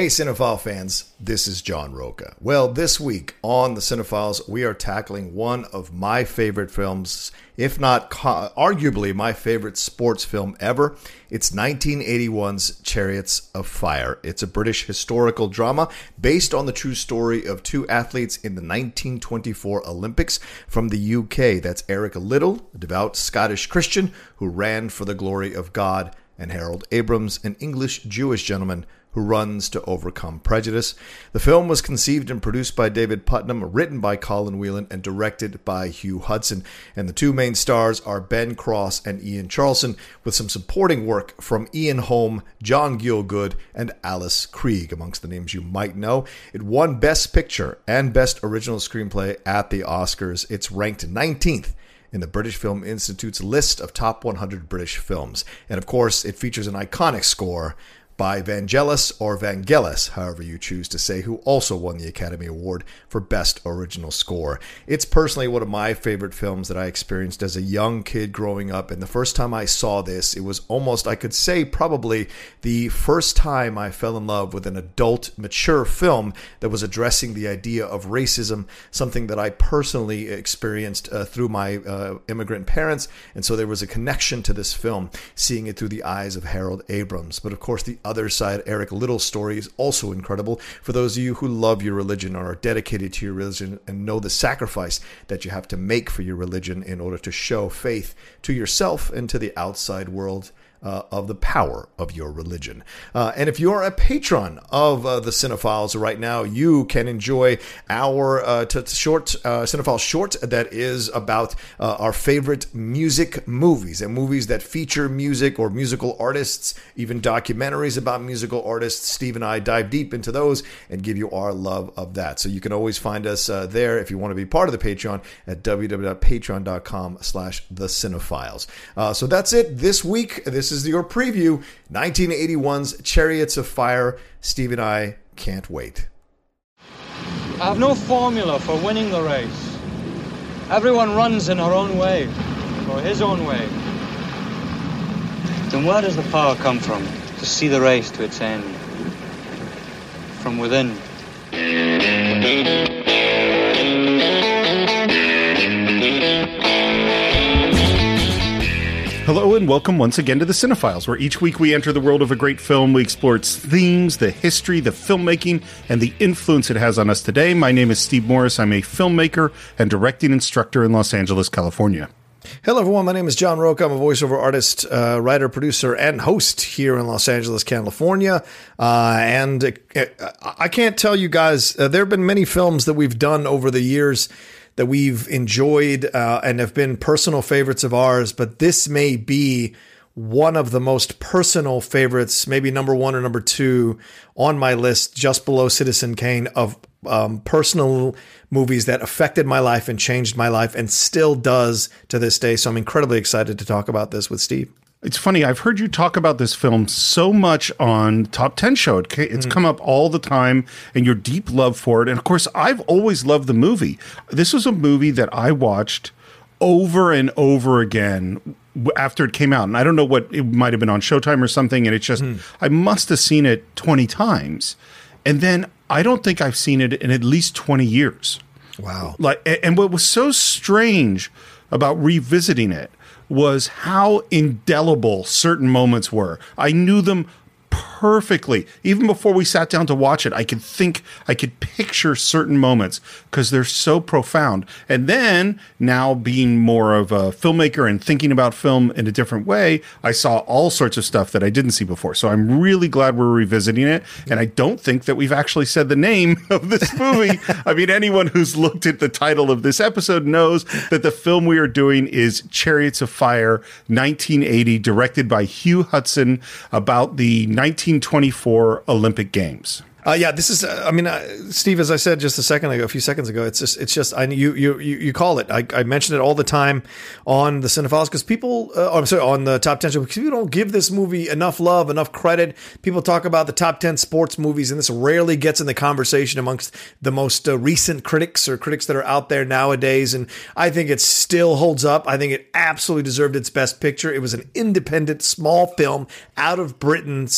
Hey, Cine-File fans, this is John Rocha. Well, this week on the Cine-Files, we are tackling one of my favorite films, if not co- arguably my favorite sports film ever. It's 1981's Chariots of Fire. It's a British historical drama based on the true story of two athletes in the 1924 Olympics from the UK. That's Eric Liddell, a devout Scottish Christian who ran for the glory of God, and Harold Abrams, an English Jewish gentleman who runs to overcome prejudice. The film was conceived and produced by David Puttnam, written by Colin Welland, and directed by Hugh Hudson. And the two main stars are Ben Cross and Ian Charleson, with some supporting work from Ian Holm, John Gielgud, and Alice Krige, amongst the names you might know. It won Best Picture and Best Original Screenplay at the Oscars. It's ranked 19th in the British Film Institute's list of top 100 British films. And of course, it features an iconic score by Vangelis or Vangelis, however you choose to say, who also won the Academy Award for Best Original Score. It's personally one of my favorite films that I experienced as a young kid growing up. And the first time I saw this, it was almost, I could say, probably the first time I fell in love with an adult, mature film that was addressing the idea of racism, something that I personally experienced uh, through my uh, immigrant parents. And so there was a connection to this film, seeing it through the eyes of Harold Abrams. But of course, the other side, Eric Liddell story is also incredible. For those of you who love your religion or are dedicated to your religion and know the sacrifice that you have to make for your religion in order to show faith to yourself and to the outside world uh, of the power of your religion. Uh, and if you're a patron of uh, the Cine-Files right now, you can enjoy our uh, t- short uh, Cine-File short that is about uh, our favorite music movies and movies that feature music or musical artists, even documentaries about musical artists. Steve and I dive deep into those and give you our love of that. So you can always find us there if you want to be part of the Patreon at www.patreon.com slash the Cine-Files. so that's it this week. This this is your preview 1981's Chariots of Fire. Steve and I can't wait. I have no formula for winning the race. Everyone runs in her own way, or his own way. Then where does the power come from to see the race to its end? From within. Hello and welcome once again to the Cine-Files, where each week we enter the world of a great film. We explore its themes, the history, the filmmaking, and the influence it has on us today. My name is Steve Morris. I'm a filmmaker and directing instructor in Los Angeles, California. Hello, everyone. My name is John Rocha. I'm a voiceover artist, uh, writer, producer, and host here in Los Angeles, California. Uh, and uh, I can't tell you guys, uh, there have been many films that we've done over the years that we've enjoyed uh, and have been personal favorites of ours, but this may be one of the most personal favorites, maybe number one or number two on my list, just below Citizen Kane, of um, personal movies that affected my life and changed my life and still does to this day. So I'm incredibly excited to talk about this with Steve. It's funny. I've heard you talk about this film so much on Top 10 Show. It, it's mm. come up all the time and your deep love for it. And of course, I've always loved the movie. This was a movie that I watched over and over again after it came out. And I don't know what it might have been on Showtime or something. And it's just, mm. I must have seen it 20 times. And then I don't think I've seen it in at least 20 years. Wow. Like, and what was so strange about revisiting it was how indelible certain moments were. I knew them perfectly. Even before we sat down to watch it, I could think, I could picture certain moments because they're so profound. And then, now being more of a filmmaker and thinking about film in a different way, I saw all sorts of stuff that I didn't see before. So I'm really glad we're revisiting it. And I don't think that we've actually said the name of this movie. I mean, anyone who's looked at the title of this episode knows that the film we are doing is Chariots of Fire 1980, directed by Hugh Hudson about the 1924 Olympic Games. Uh, yeah, this is. Uh, I mean, uh, Steve, as I said just a second ago, a few seconds ago, it's just, it's just. I you you you, you call it. I, I mention it all the time on the Cine-Files because people. Uh, I'm sorry, on the top ten show because people don't give this movie enough love, enough credit. People talk about the top ten sports movies, and this rarely gets in the conversation amongst the most uh, recent critics or critics that are out there nowadays. And I think it still holds up. I think it absolutely deserved its best picture. It was an independent, small film out of Britain,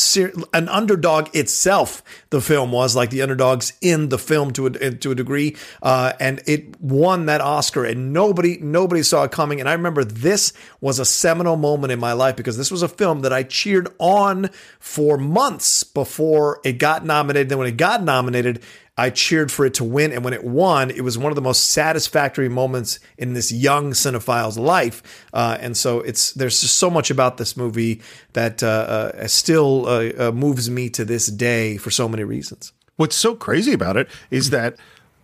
an underdog itself. The film film was, like the underdogs in the film to a, to a degree, uh, and it won that Oscar, and nobody nobody saw it coming. And I remember this was a seminal moment in my life because this was a film that I cheered on for months before it got nominated. Then when it got nominated, I cheered for it to win. And when it won, it was one of the most satisfactory moments in this young cinephile's life. Uh, and so it's there's just so much about this movie that uh, uh, still uh, uh, moves me to this day for so many reasons. What's so crazy about it is that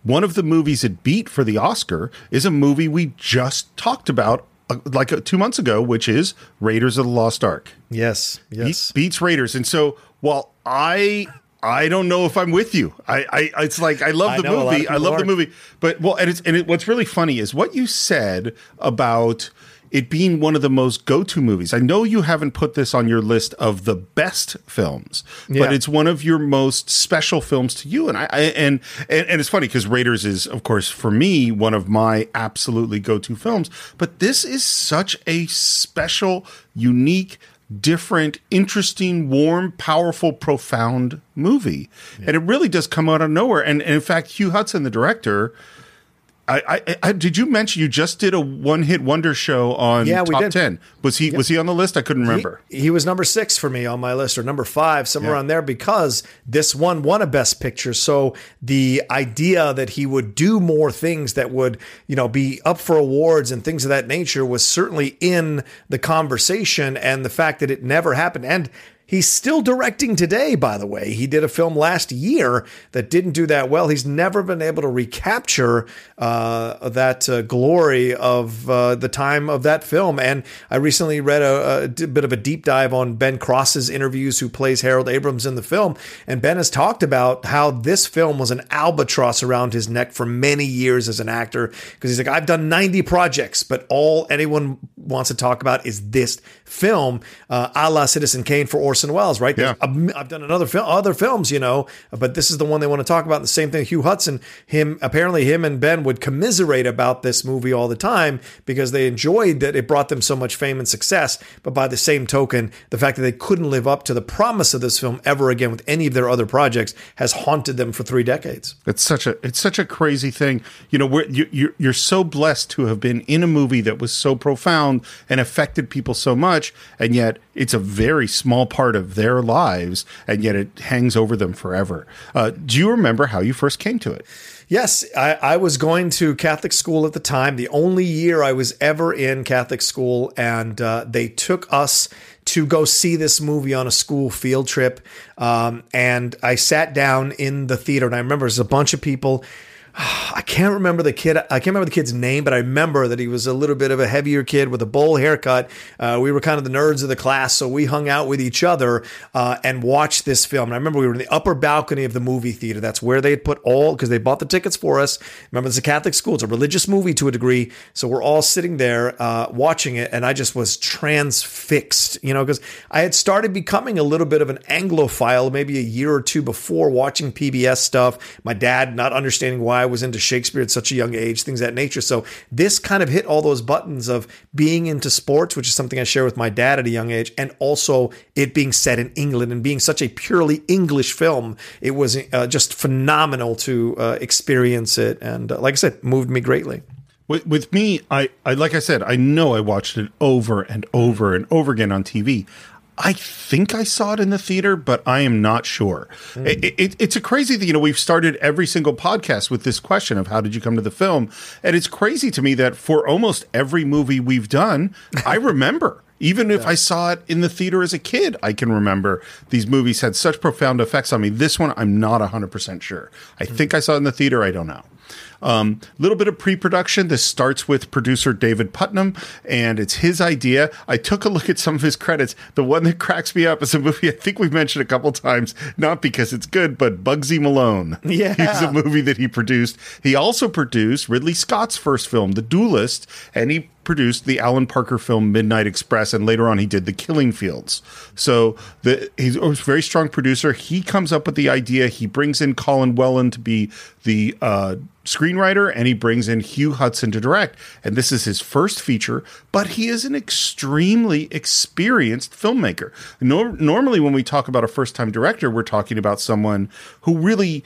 one of the movies it beat for the Oscar is a movie we just talked about uh, like two months ago, which is Raiders of the Lost Ark. Yes, yes, He beats Raiders, and so while I I don't know if I'm with you. I, I it's like I love the know a lot of movie. I love the movie, but well, and it's and it, what's really funny is what you said about it being one of the most go-to movies. I know you haven't put this on your list of the best films, but it's one of your most special films to you. And I, I and, and and it's funny because Raiders is, of course, for me one of my absolutely go-to films. But this is such a special, unique different, interesting, warm, powerful, profound movie. And it really does come out of nowhere. And, and in fact, Hugh Hudson, the director, I, I, I did you mention you just did a one hit wonder show on Yeah, we top did. ten? Was he was he on the list? I couldn't remember. He, he was number six for me on my list, or number five, somewhere Yeah. on there, because this one won a Best Picture. So the idea that he would do more things that would, you know, be up for awards and things of that nature was certainly in the conversation. And the fact that it never happened, and He's still directing today, by the way. He did a film last year that didn't do that well. He's never been able to recapture uh, that uh, glory of uh, the time of that film. And I recently read a bit of a deep dive on Ben Cross's interviews, who plays Harold Abrams in the film. And Ben has talked about how this film was an albatross around his neck for many years as an actor. Because he's like, I've done 90 projects, but all anyone wants to talk about is this film, uh, a la Citizen Kane for Orson Welles, right? Yeah. I've, I've done another film, other films, you know, but this is the one they want to talk about. The same thing, Hugh Hudson, him apparently him and Ben would commiserate about this movie all the time because they enjoyed that it brought them so much fame and success. But by the same token, the fact that they couldn't live up to the promise of this film ever again with any of their other projects has haunted them for three decades. It's such a it's such a crazy thing. You know, we're, you, you're you're so blessed to have been in a movie that was so profound and affected people so much, and yet it's a very small part of their lives, and yet it hangs over them forever. Uh, do you remember how you first came to it? Yes, I, I was going to Catholic school at the time, the only year I was ever in Catholic school, and uh, they took us to go see this movie on a school field trip. Um, and I sat down in the theater, and I remember there's a bunch of people. I can't remember the kid. I can't remember the kid's name, but I remember that he was a little bit of a heavier kid with a bowl haircut. Uh, we were kind of the nerds of the class, so we hung out with each other uh, and watched this film. And I remember we were in the upper balcony of the movie theater. That's where they had put all because they bought the tickets for us. Remember, it's a Catholic school; it's a religious movie to a degree. So we're all sitting there uh, watching it, and I just was transfixed, you know, because I had started becoming a little bit of an Anglophile maybe a year or two before watching PBS stuff. My dad not understanding why I was into Shakespeare at such a young age, things that nature. So this kind of hit all those buttons of being into sports, which is something I share with my dad at a young age, and also it being set in England and being such a purely English film. It was uh, just phenomenal to uh, experience it, and uh, like I said, moved me greatly. With, with me, I, I like I said, I know I watched it over and over and over again on TV. I think I saw it in the theater, but I am not sure. Hmm. It, it, it's a crazy thing. You know, we've started every single podcast with this question of how did you come to the film? And it's crazy to me that for almost every movie we've done, I remember. Even if I saw it in the theater as a kid, I can remember these movies had such profound effects on me. This one, I'm not 100% sure. I hmm. think I saw it in the theater. I don't know. A um, little bit of pre-production. This starts with producer David Puttnam, and it's his idea. I took a look at some of his credits. The one that cracks me up is a movie I think we've mentioned a couple times, not because it's good, but Bugsy Malone. Yeah. he's a movie that he produced. He also produced Ridley Scott's first film, The Duelist, and he produced the Alan Parker film Midnight Express, and later on he did The Killing Fields. So the, he's a very strong producer. He comes up with the idea. He brings in Colin Welland to be the uh, screenwriter, and he brings in Hugh Hudson to direct. And this is his first feature, but he is an extremely experienced filmmaker. Nor- normally, when we talk about a first time director, we're talking about someone who really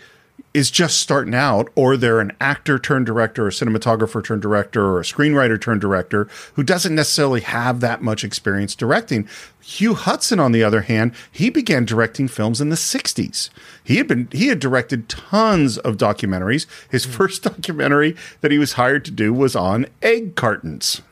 is just starting out, or they're an actor turned director, or cinematographer turned director, or a screenwriter turned director who doesn't necessarily have that much experience directing. Hugh Hudson, on the other hand, he began directing films in the 60s. He had been he had directed tons of documentaries. His hmm. first documentary that he was hired to do was on egg cartons.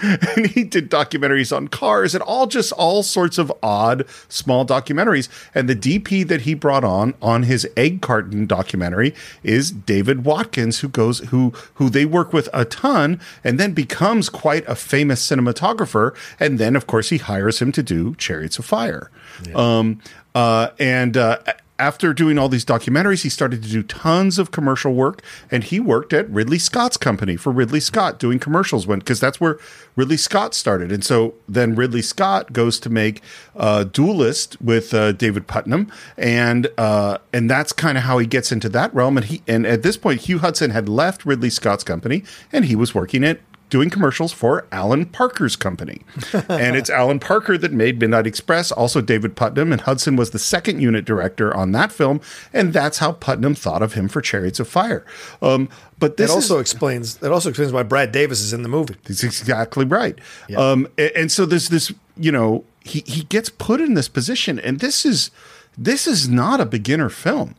And he did documentaries on cars and all just all sorts of odd small documentaries. And the DP that he brought on on his egg carton documentary is David Watkins, who goes who who they work with a ton, and then becomes quite a famous cinematographer. And then, of course, he hires him to do Chariots of Fire. Yeah. Um, uh, and uh, after doing all these documentaries, he started to do tons of commercial work, and he worked at Ridley Scott's company for Ridley Scott doing commercials when because that's where Ridley Scott started. And so then Ridley Scott goes to make uh, Duelist with uh, David Puttnam, and uh, and that's kind of how he gets into that realm. And he and at this point, Hugh Hudson had left Ridley Scott's company, and he was working at doing commercials for Alan Parker's company. and it's Alan Parker that made Midnight Express, also David Puttnam, and Hudson was the second unit director on that film. And that's how Puttnam thought of him for Chariots of Fire. Um, but this that also is, explains that also explains why Brad Davis is in the movie. That's exactly right. Yeah. Um, and, and so there's this, you know, he, he gets put in this position, and this is this is not a beginner film.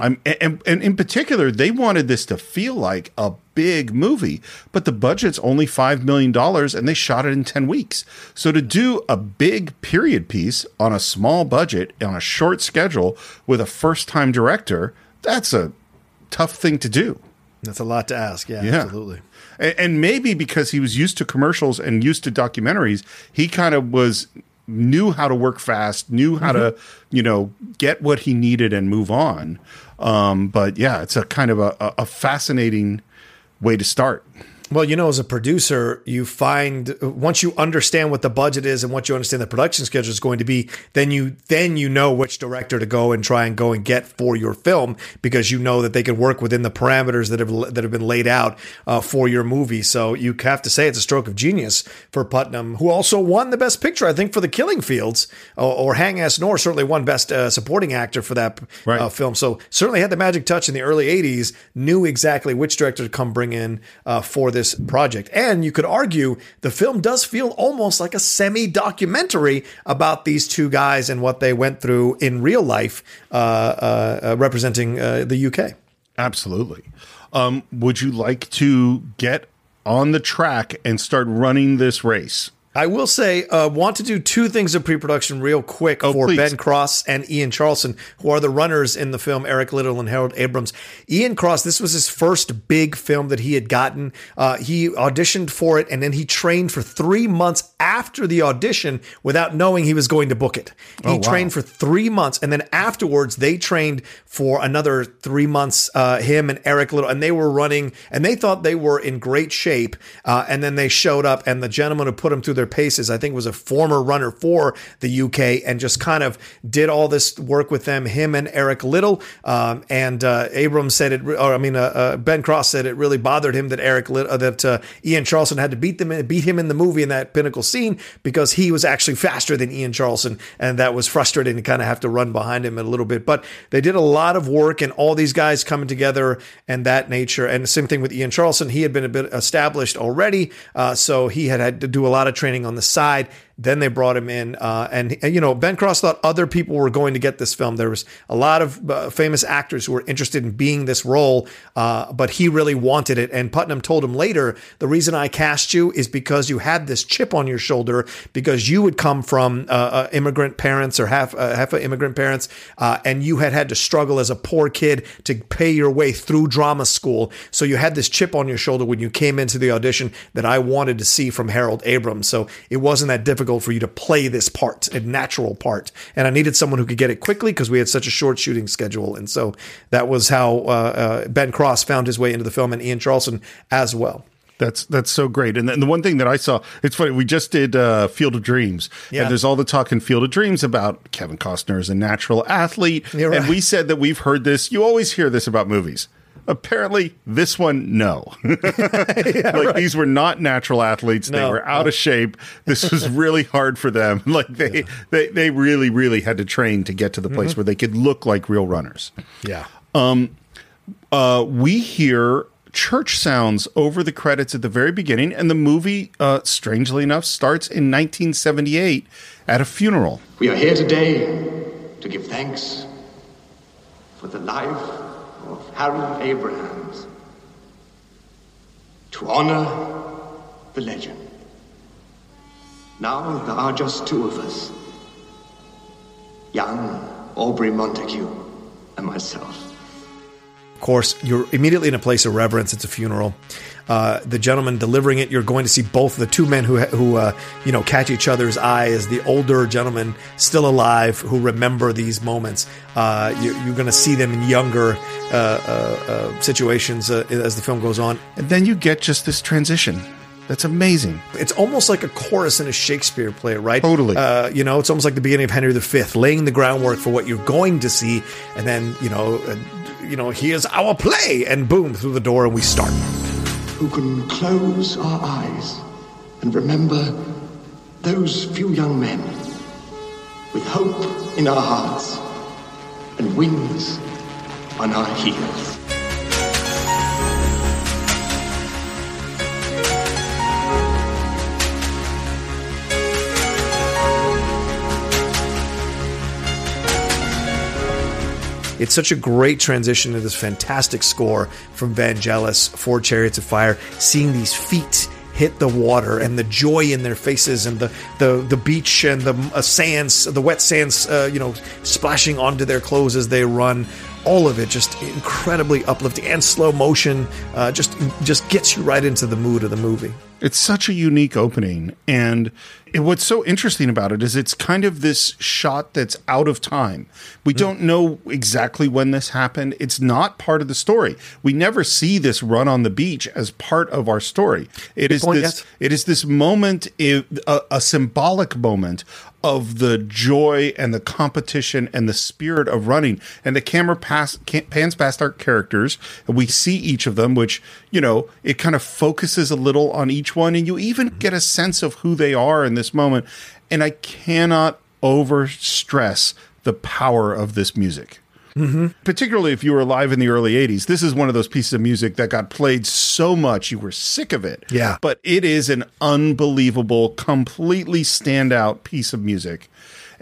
Hmm. and, and in particular, they wanted this to feel like a big movie, but the budget's only $5 million and they shot it in 10 weeks. So to do a big period piece on a small budget, on a short schedule with a first time director, that's a tough thing to do. That's a lot to ask. Yeah, yeah. absolutely. And, and maybe because he was used to commercials and used to documentaries, he kind of was knew how to work fast, knew how mm-hmm. to, you know, get what he needed and move on. Um, but yeah, it's a kind of a, a fascinating way to start. Well, you know, as a producer, you find once you understand what the budget is and once you understand the production schedule is going to be, then you then you know which director to go and try and go and get for your film because you know that they can work within the parameters that have that have been laid out uh, for your movie. So you have to say it's a stroke of genius for Puttnam, who also won the Best Picture, I think, for The Killing Fields, or, or Haing S. Ngor certainly won Best uh, Supporting Actor for that right. uh, film. So certainly had the magic touch in the early '80s, knew exactly which director to come bring in uh, for this this project. And you could argue the film does feel almost like a semi documentary about these two guys and what they went through in real life, uh, uh, uh representing uh, the UK. Absolutely. Um, would you like to get on the track and start running this race? I will say, uh, want to do two things of pre-production real quick oh, for please. Ben Cross and Ian Charleson, who are the runners in the film. Eric Liddell and Harold Abrams. Ian Cross, this was his first big film that he had gotten. Uh, he auditioned for it, and then he trained for three months after the audition without knowing he was going to book it. He oh, wow. trained for three months, and then afterwards they trained for another three months. Uh, him and Eric Liddell, and they were running, and they thought they were in great shape. Uh, and then they showed up, and the gentleman who put them through their paces, I think was a former runner for the UK and just kind of did all this work with them, him and Eric Liddell Um, and uh, Abrams said it, or I mean, uh, uh, Ben Cross said it really bothered him that Eric uh, that uh, Ian Charleson had to beat them, beat him in the movie in that pinnacle scene because he was actually faster than Ian Charleson, and that was frustrating to kind of have to run behind him a little bit. But they did a lot of work, and all these guys coming together and that nature. And the same thing with Ian Charleson; he had been a bit established already, uh, so he had had to do a lot of training on the side. Then they brought him in, uh, and, and, you know Ben Cross thought other people were going to get this film. There was a lot of uh, famous actors who were interested in being this role, uh, but he really wanted it. And Puttnam told him later, the reason I cast you is because you had this chip on your shoulder because you would come from uh, uh, immigrant parents or half uh, half of immigrant parents, and you had had to struggle as a poor kid to pay your way through drama school. So you had this chip on your shoulder when you came into the audition that I wanted to see from Harold Abrams. So it wasn't that difficult difficult for you to play this part, a natural part. And I needed someone who could get it quickly because we had such a short shooting schedule. And so that was how uh, uh, Ben Cross found his way into the film and Ian Charleson as well. That's that's so great. And, then the one thing that I saw, it's funny. We just did uh, Field of Dreams, Yeah. and there's all the talk in Field of Dreams about Kevin Costner as a natural athlete. Right. And we said that we've heard this. You always hear this about movies. Apparently, this one, no. like these were not natural athletes. they were out of shape. This was really hard for them. Like they, they, they really, really had to train to get to the place Mm-hmm. where they could look like real runners Yeah. Um, uh, we hear church sounds over the credits at the very beginning, and the movie, uh, strangely enough, starts in 1978 at a funeral. We are here today to give thanks for the life of Harold Abrahams, to honor the legend. Now there are just two of us young Aubrey Montague and myself. Of course, you're immediately in a place of reverence. It's a funeral. Uh, the gentleman delivering it, you're going to see both the two men who, who uh, you know, catch each other's eye as the older gentleman still alive who remember these moments. Uh, you, you're going to see them in younger uh, uh, uh, situations uh, as the film goes on. And then you get just this transition. That's amazing. It's almost like a chorus in a Shakespeare play, right? Totally. Uh, you know, it's almost like the beginning of Henry V, laying the groundwork for what you're going to see, and then you know, you know, here's our play, and boom, through the door, and we start. who can close our eyes and remember those few young men with hope in our hearts and wings on our heels. It's such a great transition to this fantastic score from Vangelis for Chariots of Fire. Seeing these feet hit the water and the joy in their faces and the the, the beach and the uh, sands, the wet sands, uh, you know, splashing onto their clothes as they run. All of it just incredibly uplifting and slow motion. Uh, just just gets you right into the mood of the movie. It's such a unique opening. And it, what's so interesting about it is it's kind of this shot that's out of time. We don't know exactly when this happened. It's not part of the story. We never see this run on the beach as part of our story. It is point, this yes. it is this moment a, a symbolic moment of the joy and the competition and the spirit of running. And the camera pass, can, pans past our characters and we see each of them which you know it kind of focuses a little on each one and you even mm-hmm. get a sense of who they are in this moment. And i cannot over stress the power of this music Mm-hmm. particularly if you were alive in the early 80s this is one of those pieces of music that got played so much you were sick of it. Yeah. but it is an unbelievable completely standout piece of music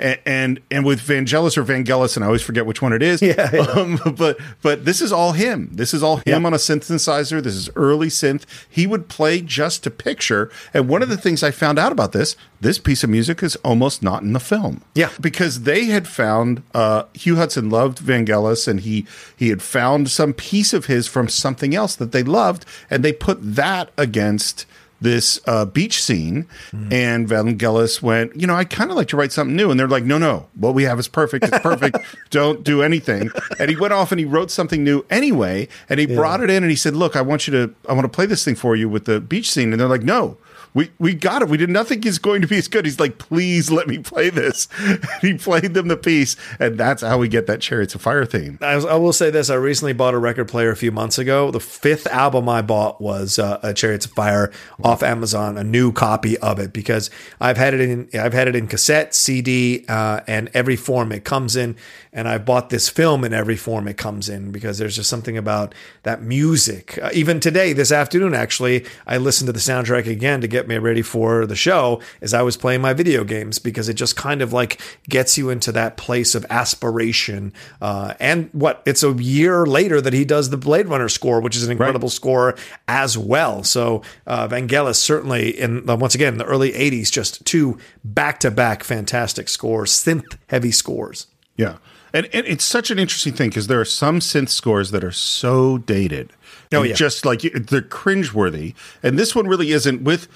and and, and with Vangelis or Vangelis, and I always forget which one it is. Yeah, yeah. Um, but but this is all him. This is all him Yeah. on a synthesizer. This is early synth. He would play just to picture. And one of the things I found out about this, this piece of music is almost not in the film. Yeah. because they had found uh, Hugh Hudson loved Vangelis, and he he had found some piece of his from something else that they loved, and they put that against this uh, beach scene. And Vangelis went, you know, I kind of like to write something new. And they're like, no, no, what we have is perfect. It's perfect. Don't do anything. And he went off and he wrote something new anyway. And he brought it in and he said, look, I want you to, I want to play this thing for you with the beach scene. And they're like, no. We, we got it. We did nothing is going to be as good. He's like, please let me play this. He played them the piece, and that's how we get that Chariots of Fire theme. I, I will say this: I recently bought a record player a few months ago. The fifth album I bought was uh, a Chariots of Fire off Amazon, a new copy of it because I've had it in I've had it in cassette, CD, uh, and every form it comes in. And I bought this film in every form it comes in because there's just something about that music. Uh, even today, this afternoon, actually, I listened to the soundtrack again to get me ready for the show as I was playing my video games because it just kind of like gets you into that place of aspiration. Uh, and what it's a year later that he does the Blade Runner score, which is an incredible score as well. So uh, Vangelis certainly in once again in the early '80s, just two back to back fantastic scores, synth heavy scores. Yeah. And, and it's such an interesting thing because there are some synth scores that are so dated. Oh, yeah. Just like they're cringeworthy. And this one really isn't with.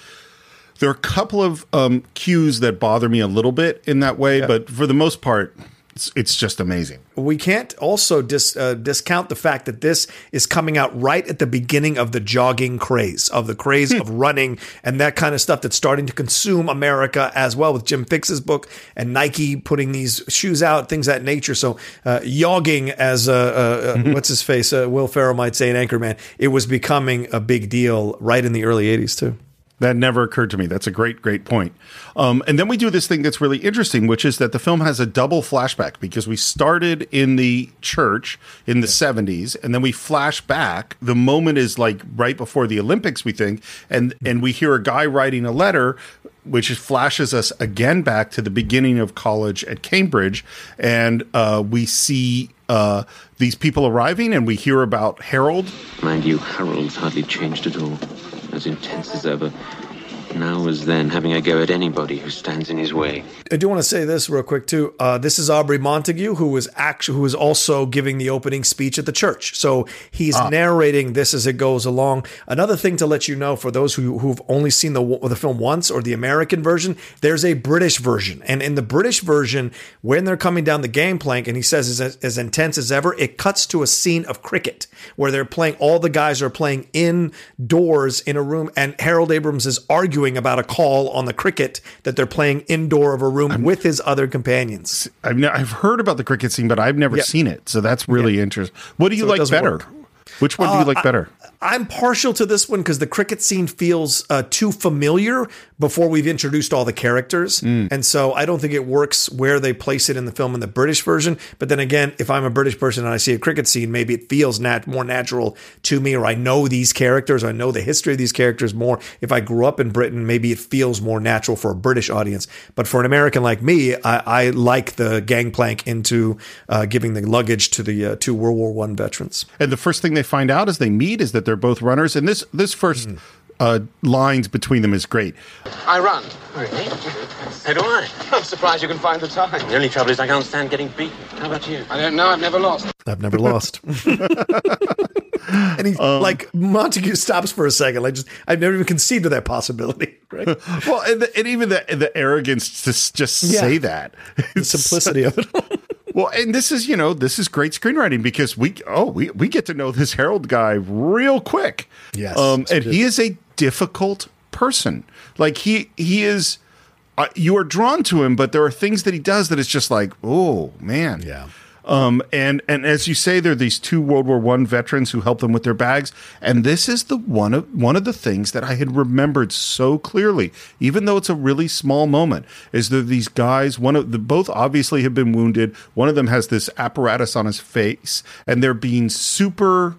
There are a couple of um, cues that bother me a little bit in that way, but for the most part, it's, it's just amazing. we can't also dis, uh, discount the fact that this is coming out right at the beginning of the jogging craze, of the craze of running and that kind of stuff that's starting to consume America as well with Jim Fixx's book and Nike putting these shoes out, things of that nature. So, uh, yogging, as uh, uh, uh, what's his face, uh, Will Ferrell might say in Anchorman, it was becoming a big deal right in the early 80s, too. That never occurred to me. That's a great, great point. Um, and then we do this thing that's really interesting, which is that the film has a double flashback because we started in the church in the 70s, and then we flash back. The moment is like right before the Olympics, we think, and and we hear a guy writing a letter, which flashes us again back to the beginning of college at Cambridge, and uh, we see uh, these people arriving, and we hear about Harold, Mind you, Harold's hardly changed at all. As intense as ever. Now as then, having a go at anybody who stands in his way. I do want to say this real quick too. Uh, this is Aubrey Montague, who was actually who was also giving the opening speech at the church. So he's narrating this as it goes along. Another thing to let you know for those who who've only seen the the film once or the American version, there's a British version, and in the British version, when they're coming down the game gangplank, and he says is as, as intense as ever, it cuts to a scene of cricket where they're playing. All the guys are playing indoors in a room, and Harold Abrams is arguing about a call on the cricket that they're playing indoor of a room with his other companions. I've ne- I've heard about the cricket scene, but I've never seen it. So that's really interesting. What do you So like better? work. Which one do you uh, like better? I'm partial to this one because the cricket scene feels uh, too familiar before we've introduced all the characters. And so I don't think it works where they place it in the film in the British version. But then again, if I'm a British person and I see a cricket scene, maybe it feels nat- more natural to me, or I know these characters, or I know the history of these characters more. If I grew up in Britain, maybe it feels more natural for a British audience. But for an American like me, I, I like the gangplank into uh, giving the luggage to the uh, two World War One veterans. And the first thing they find out as they meet is that they're both runners. And this this first Hmm. uh, lines between them is great. I run. Really? So do I. I'm surprised you can find the time. The only trouble is I can't stand getting beaten. How about you? I don't know. I've never lost. I've never lost. and he like Montague stops for a second. Like just I've never even conceived of that possibility. Right? Well, and, the, and even the the arrogance to just Yeah. say that. The simplicity of it. Well, and this is you know this is great screenwriting because we oh we we get to know this Harold guy real quick. Yes, um, and he is a difficult person. Like he he is. Uh, you are drawn to him, but there are things that he does that it's just like, oh man, Yeah. Um, and and as you say, there are these two World War One veterans who help them with their bags, and this is the one of one of the things that I had remembered so clearly, even though it's a really small moment. Is that these guys? One of the both obviously have been wounded. One of them has this apparatus on his face, and they're being super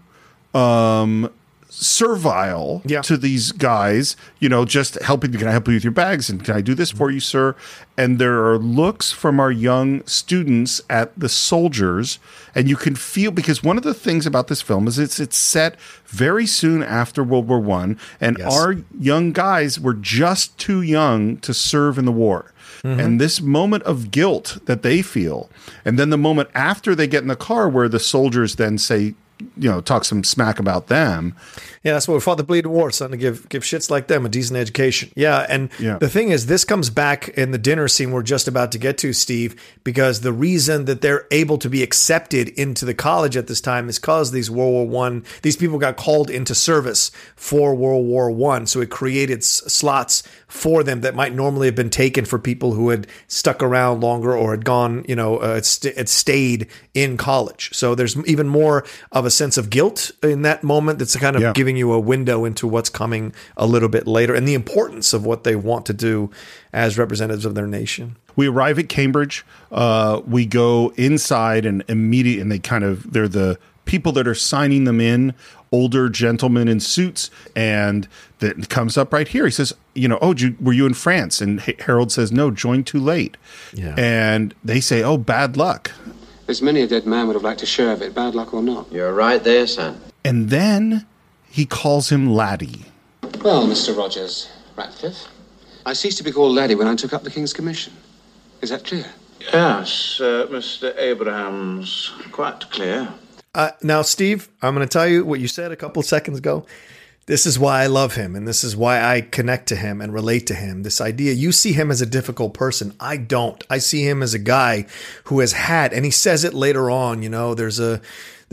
um servile Yeah. to these guys, you know, just helping. Can I help you with your bags? And can I do this for you, sir? And there are looks from our young students at the soldiers, and you can feel because one of the things about this film is it's it's set very soon after World War One, and Yes. our young guys were just too young to serve in the war. Mm-hmm. And this moment of guilt that they feel, and then the moment after they get in the car where the soldiers then say, you know, talk some smack about them. Yeah, that's what we fought the bleeding war, son, to give give shits like them a decent education. Yeah, and Yeah. the thing is, this comes back in the dinner scene we're just about to get to, Steve, because the reason that they're able to be accepted into the college at this time is because these World War One, these people got called into service for World War One, so it created s- slots for them that might normally have been taken for people who had stuck around longer or had gone, you know, uh, st- had stayed in college. So there's even more of a sense of guilt in that moment. That's kind of Yeah. giving you a window into what's coming a little bit later and the importance of what they want to do as representatives of their nation. We arrive at Cambridge. Uh, we go inside and immediate, and they kind of they're the people that are signing them in, older gentlemen in suits, and that comes up right here. He says, "You know, oh, did you, were you in France?" And Ha- Harold says, "No, joined too late." Yeah. And they say, "Oh, bad luck." There's many a dead man would have liked to share of it, bad luck or not. You're right there, son. And then he calls him Laddie. Well, Mr. Rogers, Ratcliffe, I ceased to be called Laddie when I took up the King's Commission. Is that clear? Yes, uh, Mr. Abrahams. Quite clear. Uh, now, Steve, I'm going to tell you what you said a couple seconds ago. This is why I love him, and this is why I connect to him and relate to him. This idea, you see him as a difficult person. I don't. I see him as a guy who has had, and he says it later on, you know, there's a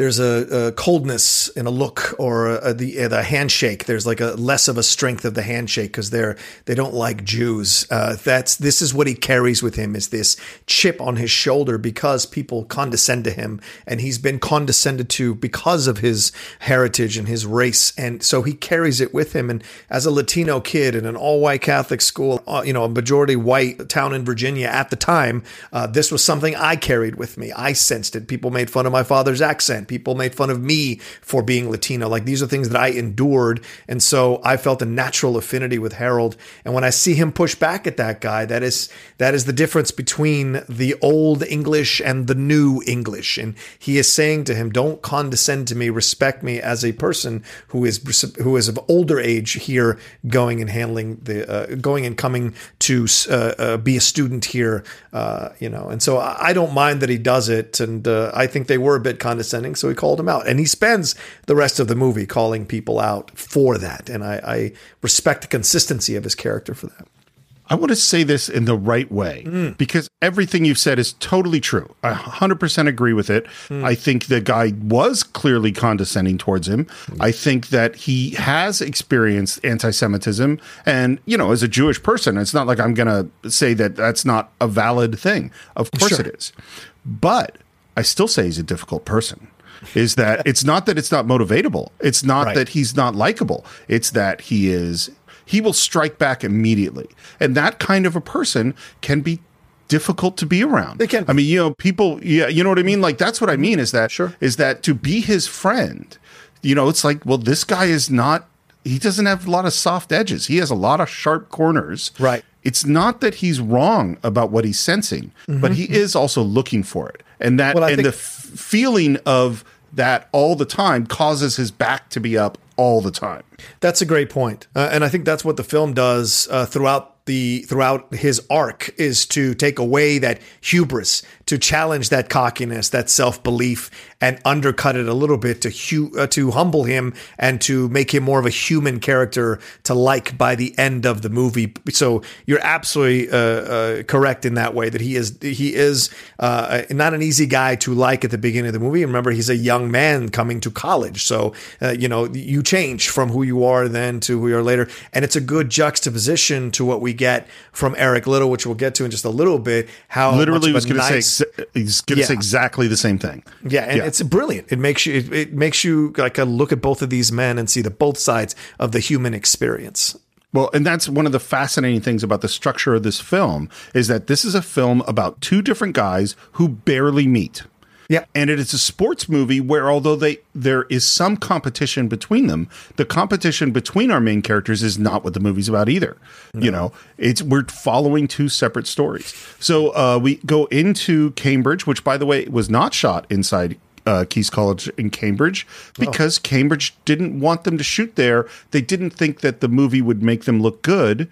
there's a, a, coldness in a look or a, the the handshake. There's like a less of a strength of the handshake because they're they don't like Jews. Uh, that's this is what he carries with him is this chip on his shoulder because people condescend to him and he's been condescended to because of his heritage and his race and so he carries it with him. And as a Latino kid in an all white Catholic school, uh, you know, a majority white town in Virginia at the time, uh, this was something I carried with me. I sensed it. People made fun of my father's accent. People made fun of me for being Latino. Like these are things that I endured. And so I felt a natural affinity with Harold. And when I see him push back at that guy, that is that is the difference between the old English and the new English. And he is saying to him, don't condescend to me, respect me as a person who is who is of older age here going and handling the uh, going and coming to uh, uh, be a student here, uh, you know. And so I don't mind that he does it. And uh, I think they were a bit condescending so he called him out. And he spends the rest of the movie calling people out for that. And I, I respect the consistency of his character for that. I want to say this in the right way mm. because everything you've said is totally true. I 100% agree with it. Mm. I think the guy was clearly condescending towards him. Mm. I think that he has experienced anti Semitism. And, you know, as a Jewish person, it's not like I'm going to say that that's not a valid thing. Of course sure. it is. But I still say he's a difficult person is that it's not that it's not motivatable. It's not right. that he's not likable. It's that he is he will strike back immediately. And that kind of a person can be difficult to be around. They can. I mean, you know, people yeah, you know what I mean? Like that's what I mean is that sure. is that to be his friend, you know, it's like, well, this guy is not he doesn't have a lot of soft edges. He has a lot of sharp corners. Right. It's not that he's wrong about what he's sensing, mm-hmm. but he is also looking for it. And that well, and think- the f- feeling of that all the time causes his back to be up all the time. That's a great point. Uh, and I think that's what the film does uh, throughout the throughout his arc is to take away that hubris, to challenge that cockiness, that self belief, and undercut it a little bit to hu- uh, to humble him and to make him more of a human character to like by the end of the movie. So you're absolutely uh, uh, correct in that way that he is he is uh, not an easy guy to like at the beginning of the movie. Remember, he's a young man coming to college, so uh, you know you change from who you are then to who you are later, and it's a good juxtaposition to what we get from Eric Liddell, which we'll get to in just a little bit. How literally was going to nice, say he's going to yeah. say exactly the same thing. Yeah, and yeah. it's brilliant. It makes you it, it makes you like a look at both of these men and see the both sides of the human experience. Well, and that's one of the fascinating things about the structure of this film is that this is a film about two different guys who barely meet. Yeah. And it is a sports movie where although they there is some competition between them, the competition between our main characters is not what the movie's about either. No. You know, it's we're following two separate stories. So uh, we go into Cambridge, which by the way was not shot inside uh, Caius College in Cambridge because oh. Cambridge didn't want them to shoot there. They didn't think that the movie would make them look good,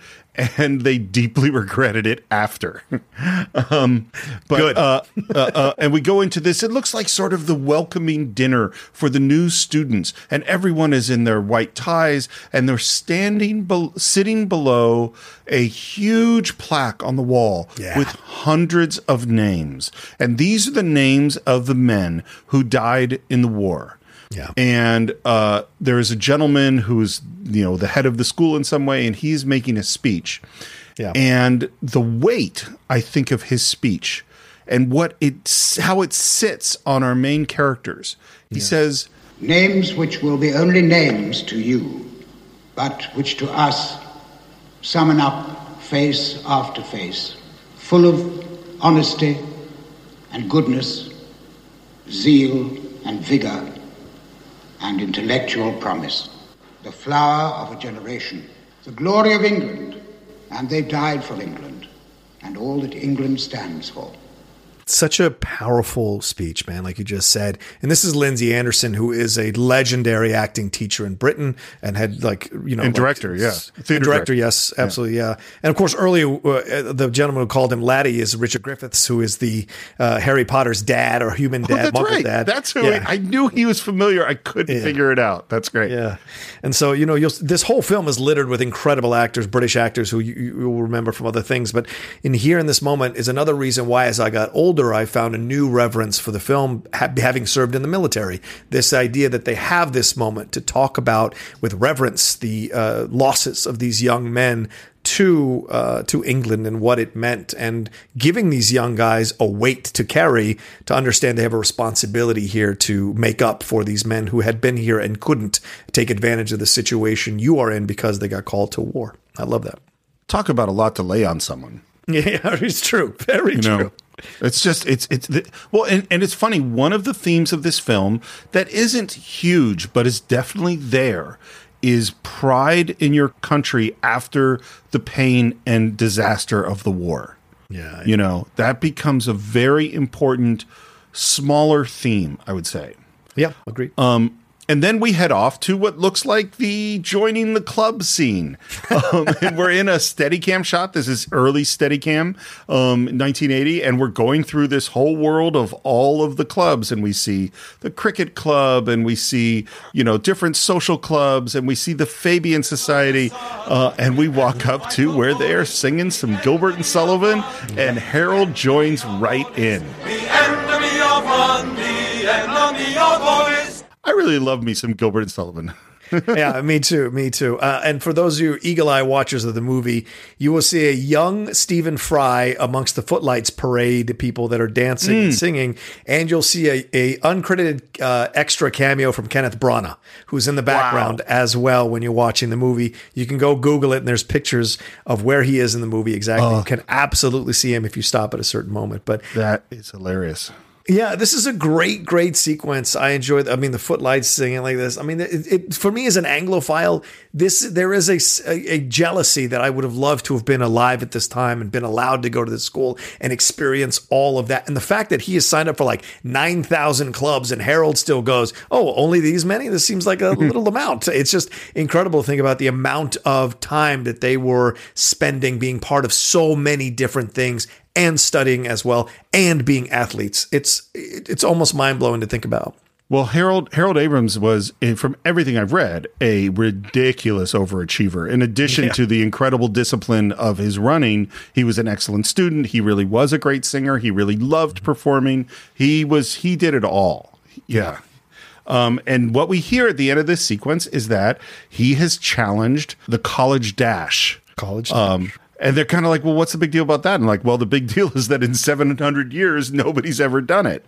and they deeply regretted it after. um, but, Good. uh, uh, uh, and we go into this. It looks like sort of the welcoming dinner for the new students, and everyone is in their white ties, and they're standing, be- sitting below a huge plaque on the wall yeah. with hundreds of names, and these are the names of the men who died in the war. Yeah. And uh, there is a gentleman who's, you know, the head of the school in some way, and he's making a speech. Yeah. And the weight, I think, of his speech and what it, how it sits on our main characters. He yeah. says, Names which will be only names to you, but which to us summon up face after face, full of honesty and goodness, zeal and vigor and intellectual promise. The flower of a generation, the glory of England, and they died for England and all that England stands for. Such a powerful speech, man, like you just said. And this is Lindsay Anderson, who is a legendary acting teacher in Britain and had like you know And like- director, yeah. Theater director, yes, absolutely, yeah. And of course, earlier uh, the gentleman who called him Laddie is Richard Griffiths, who is the uh, Harry Potter's dad or human Oh, dad, that's Muggle right. dad. That's who Yeah. I knew he was familiar. I couldn't Yeah. figure it out. That's great. Yeah, and so you know, you'll, this whole film is littered with incredible actors, British actors who you, you will remember from other things. But in here in this moment is another reason why, as I got older, I found a new reverence for the film, ha- having served in the military. This idea that they have this moment to talk about with reverence the uh, losses of these young men to uh, to England and what it meant, and giving these young guys a weight to carry to understand they have a responsibility here to make up for these men who had been here and couldn't take advantage of the situation you are in because they got called to war. I love that. Talk about a lot to lay on someone. Yeah, it's true. Very you true. know it's just it's it's the, well and, and it's funny one of the themes of this film that isn't huge but is definitely there is pride in your country after the pain and disaster of the war Yeah, you know that becomes a very important smaller theme i would say yeah, agree. um, and then we head off to what looks like the joining the club scene. Um, and we're in a Steadicam shot. This is early Steadicam, um, 1980, and we're going through this whole world of all of the clubs, and we see the cricket club, and we see you know different social clubs, and we see the Fabian Society, uh, and we walk up to where they're singing some Gilbert and Sullivan, and Harold joins right in. I really love me some Gilbert and Sullivan. yeah, me too. Me too. Uh, and for those of you eagle eye watchers of the movie, you will see a young Stephen Fry amongst the footlights parade people that are dancing and singing, and you'll see a, a uncredited uh, extra cameo from Kenneth Branagh, who's in the background as well. When you're watching the movie, you can go Google it, and there's pictures of where he is in the movie exactly. You can absolutely see him if you stop at a certain moment. But That is hilarious. Yeah, this is a great, great sequence. I enjoy. I mean, the footlights singing like this. I mean, it, it, for me as an Anglophile, this there is a, a, a jealousy that I would have loved to have been alive at this time and been allowed to go to this school and experience all of that. And the fact that he has signed up for like nine thousand clubs and Harold still goes, oh, only these many. This seems like a little amount. It's just incredible to think about the amount of time that they were spending being part of so many different things and studying as well and being athletes. It's it's almost mind blowing to think about. Well, Harold Harold Abrams was, eh, from everything I've read, a ridiculous overachiever. In addition to the incredible discipline of his running, he was an excellent student. He really was a great singer. He really loved performing. He was he did it all. Yeah. Um, and what we hear at the end of this sequence is that he has challenged the college dash. College Um, and they're kind of like, well, what's the big deal about that? And like, well, the big deal is that in 700 years, nobody's ever done it,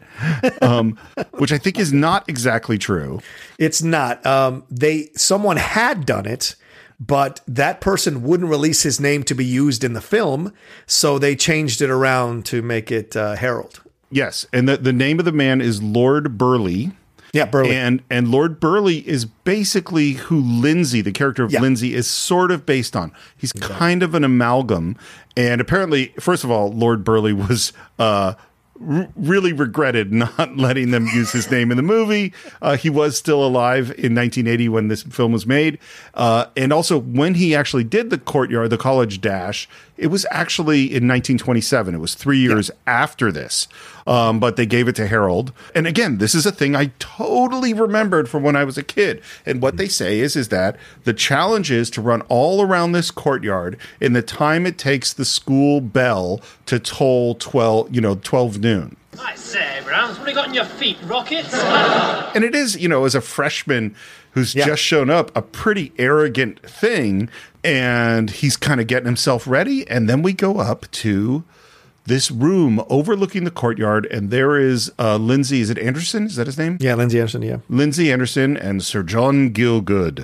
um, which I think is not exactly true. It's not. Um, they someone had done it, but that person wouldn't release his name to be used in the film, so they changed it around to make it uh, Harold. Yes. And the, the name of the man is Lord Burghley. Yeah, Burghley. And and Lord Burghley is basically who Lindsay, the character of Yeah. Lindsay, is sort of based on. He's kind of an amalgam. And apparently, first of all, Lord Burghley was uh, r- really regretted not letting them use his name in the movie. Uh, he was still alive in 1980 when this film was made. Uh, and also, when he actually did the courtyard, the college dash, it was actually in 1927. It was three years after this. Um, but they gave it to Harold. And again, this is a thing I totally remembered from when I was a kid. And what they say is, is that the challenge is to run all around this courtyard in the time it takes the school bell to toll 12, you know, 12 noon. I say, Abrams, what have you got in your feet? Rockets? And it is, you know, as a freshman who's Yeah. just shown up, a pretty arrogant thing. And he's kind of getting himself ready. And then we go up to this room overlooking the courtyard. And there is uh, Lindsay. Is it Anderson? Is that his name? Yeah, Lindsay Anderson. Yeah, Lindsay Anderson and Sir John Gielgud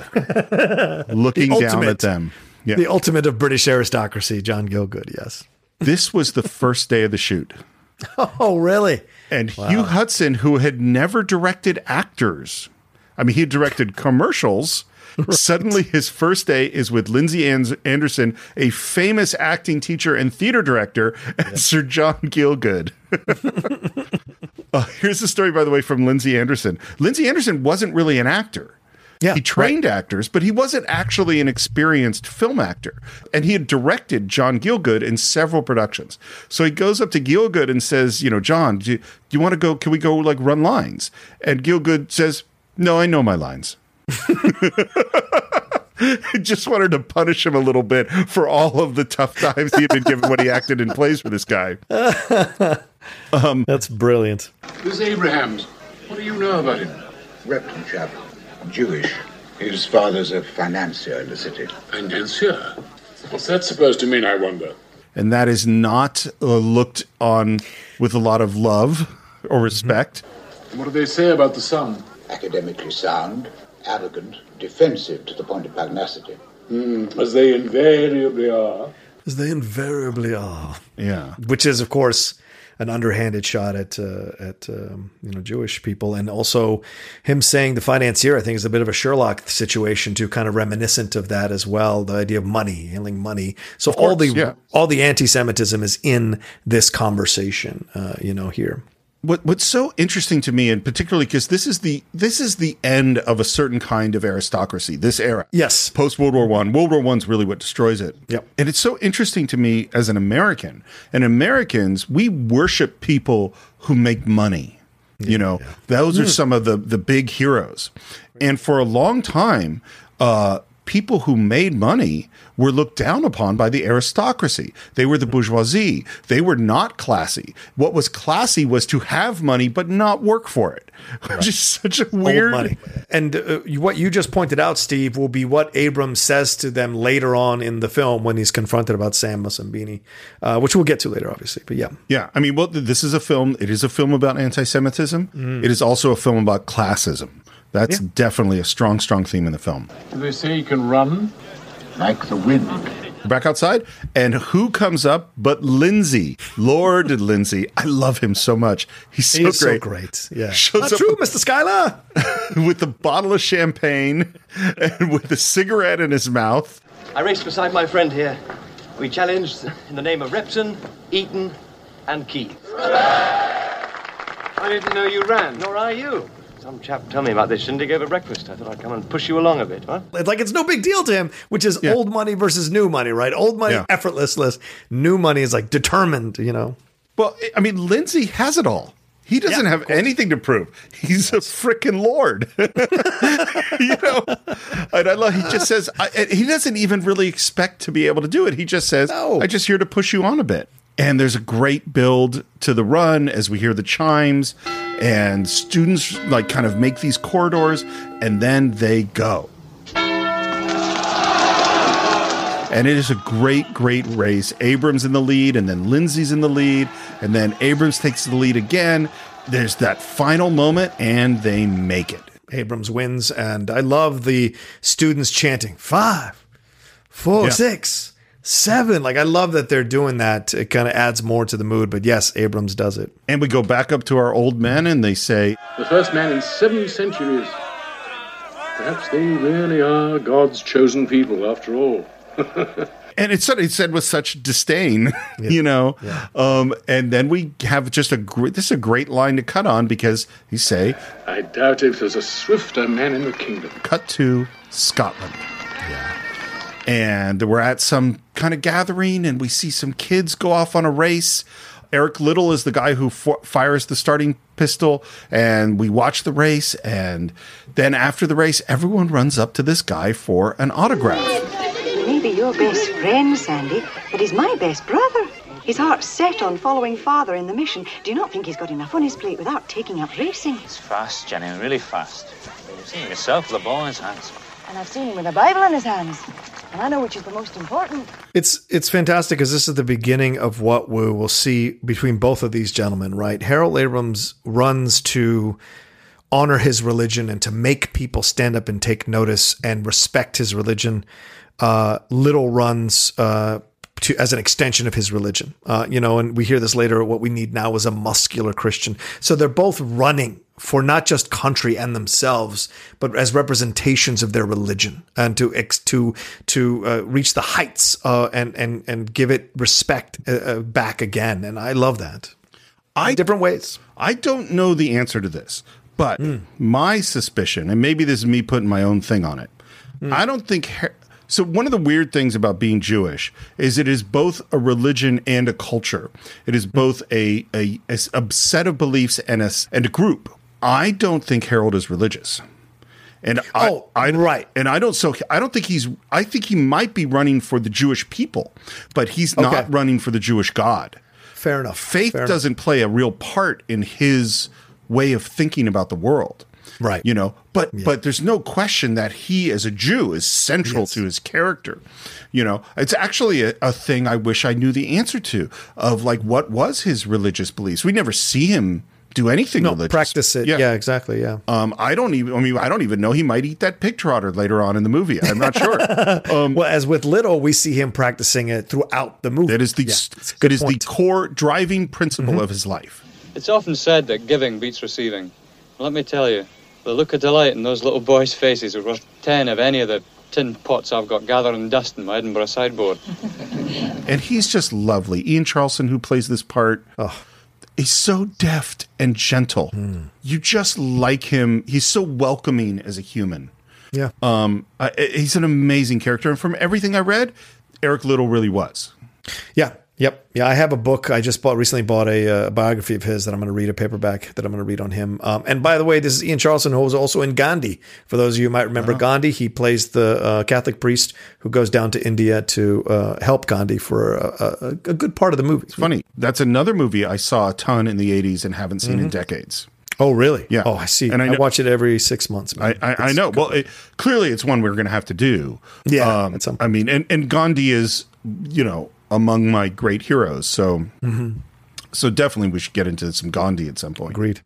looking The down at them. Yeah. the ultimate of British aristocracy, John Gielgud. Yes. this was the first day of the shoot. Oh, really? And Hugh Hudson, who had never directed actors, I mean, he directed commercials. Suddenly, his first day is with Lindsay Anderson, a famous acting teacher and theater director, and Sir John Gielgud. Uh, here's the story, by the way, from Lindsay Anderson. Lindsay Anderson wasn't really an actor. Yeah, he trained actors, but he wasn't actually an experienced film actor. And he had directed John Gielgud in several productions. So he goes up to Gielgud and says, "You know, John, do you, do you want to go? Can we go like run lines?" And Gielgud says, "No, I know my lines." Just wanted to punish him a little bit for all of the tough times he had been given when he acted in plays for this guy. Um, That's brilliant. This Abrahams. What do you know about him? Repton chap, Jewish. His father's a financier in the city. Financier? What's that supposed to mean, I wonder? and that is not uh, looked on with a lot of love or respect. What do they say about the son? Academically sound, arrogant, defensive to the point of pugnacity. Hmm, as they invariably are. As they invariably are. Yeah. Which is, of course, an underhanded shot at uh, at um, you know Jewish people, and also him saying the financier. I think is a bit of a Shylock situation too, kind of reminiscent of that as well. The idea of money, handling money. So all the yeah. all the anti-Semitism is in this conversation, uh, you know, here. What what's so interesting to me, and particularly because this is the this is the end of a certain kind of aristocracy, this era. Yes. Post World War One. World War One's really what destroys it. Yep. And it's so interesting to me as an American. And Americans, we worship people who make money. you know, those are Hmm. some of the the big heroes. And for a long time, uh, people who made money were looked down upon by the aristocracy. They were the bourgeoisie. They were not classy. What was classy was to have money but not work for it, which is such a weird. And uh, what you just pointed out, Steve, will be what Abrams says to them later on in the film when he's confronted about Sam Mussabini, uh, which we'll get to later, obviously. But yeah, Yeah, I mean, well, th- this is a film. It is a film about anti-Semitism. Mm. It is also a film about classism. That's definitely a strong, strong theme in the film. Do they say you can run? Like the wind. Back outside, and who comes up but Lindsay, Lord Lindsay? I love him so much. He's so He's so great. great. Yeah. shows Not up true, Mr. Schuyler. with the bottle of champagne and with a cigarette in his mouth. I raced beside my friend here. We challenged in the name of Repton, Eton, and Caius. I didn't know you ran. Nor are you. Some chap told me about this shindig over breakfast. I thought I'd come and push you along a bit, huh? It's like it's no big deal to him, which is old money versus new money, right? Old money, Yeah. effortless. New money is like determined, you know. Well, I mean, Lindsay has it all. He doesn't Yeah, have anything to prove. He's a freaking lord, you know. And I love. He just says I, he doesn't even really expect to be able to do it. He just says, No. "I just here to push you on a bit." And there's a great build to the run as we hear the chimes, and students like kind of make these corridors, and then they go. And it is a great, great race. Abrams in the lead, and then Lindsay's in the lead, and then Abrams takes the lead again. There's that final moment, and they make it. Abrams wins, and I love the students chanting five, four, Yeah. six, seven. Like I love that they're doing that. It kind of adds more to the mood. But yes, Abrams does it. And we go back up to our old men, and they say, The first man in seven centuries. Perhaps they really are God's chosen people after all. and it's said, it's said with such disdain, you know. Um, and then we have just a great, this is a great line to cut on because you say, I doubt if there's a swifter man in the kingdom. cut to Scotland. And we're at some kind of gathering, and we see some kids go off on a race. Eric Liddell is the guy who f- fires the starting pistol, and we watch the race. And then after the race, everyone runs up to this guy for an autograph. He may be your best friend, Sandy, but he's my best brother. His heart's set on following father in the mission. Do you not think he's got enough on his plate without taking up racing? It's fast, Jenny, really fast. You've seen yourself the ball in his hands. And I've seen him with a Bible in his hands. And I know which is the most important. It's it's fantastic because this is the beginning of what we will see between both of these gentlemen, right? Harold Abrams runs to honor his religion and to make people stand up and take notice and respect his religion. Uh, Liddell runs uh, to as an extension of his religion. Uh, you know, and we hear this later. What we need now is a muscular Christian. So they're both running for not just country and themselves, but as representations of their religion and to ex- to to uh, reach the heights uh, and and and give it respect uh, uh, back again. And I love that. I, different ways. I don't know the answer to this, but my suspicion, and maybe this is me putting my own thing on it. I don't think. Her- so one of the weird things about being Jewish is it is both a religion and a culture. It is both a a set of beliefs and a and a group. I don't think Harold is religious. And I, oh, I, right. And I don't so I don't think he's I think he might be running for the Jewish people, but he's not Okay. running for the Jewish God. Fair enough. Faith Fair doesn't play a real part in his way of thinking about the world. Right. You know, but but there's no question that he as a Jew is central to his character. You know, it's actually a, a thing I wish I knew the answer to of like what was his religious beliefs. We never see him do anything No, religious. practice it. Yeah. exactly. Yeah. Um, I don't even. I mean, I don't even know he might eat that pig trotter later on in the movie. I'm not sure. Um, well, as with Liddell, we see him practicing it throughout the movie. That is the that is the core driving principle Mm-hmm. of his life. It's often said that giving beats receiving. Let me tell you, the look of delight in those little boys' faces are worth ten of any of the tin pots I've got gathering dust in my Edinburgh sideboard. and he's just lovely. Ian Charleston, who plays this part, he's so deft and gentle. Hmm. You just like him. He's so welcoming as a human. Yeah. Um, I, he's an amazing character, and from everything I read, Eric Liddell really was. Yeah. Yep. Yeah. I have a book. I just bought recently bought a uh, biography of his that I'm going to read a paperback that I'm going to read on him. Um, and by the way, this is Ian Charleston, who was also in Gandhi. For those of you who might remember Gandhi, he plays the uh, Catholic priest who goes down to India to uh, help Gandhi for a, a, a good part of the movie. It's funny. That's another movie I saw a ton in the '80s and haven't seen in Mhm. decades. Oh, really? Yeah. Oh, I see. And I I, watch it every six months. I, man. I, I know. good. Well, it, clearly, it's one we're going to have to do. Yeah, Um, I mean, and, and Gandhi is, you know, among my great heroes. So, Mhm. so definitely we should get into some Gandhi at some point. Agreed.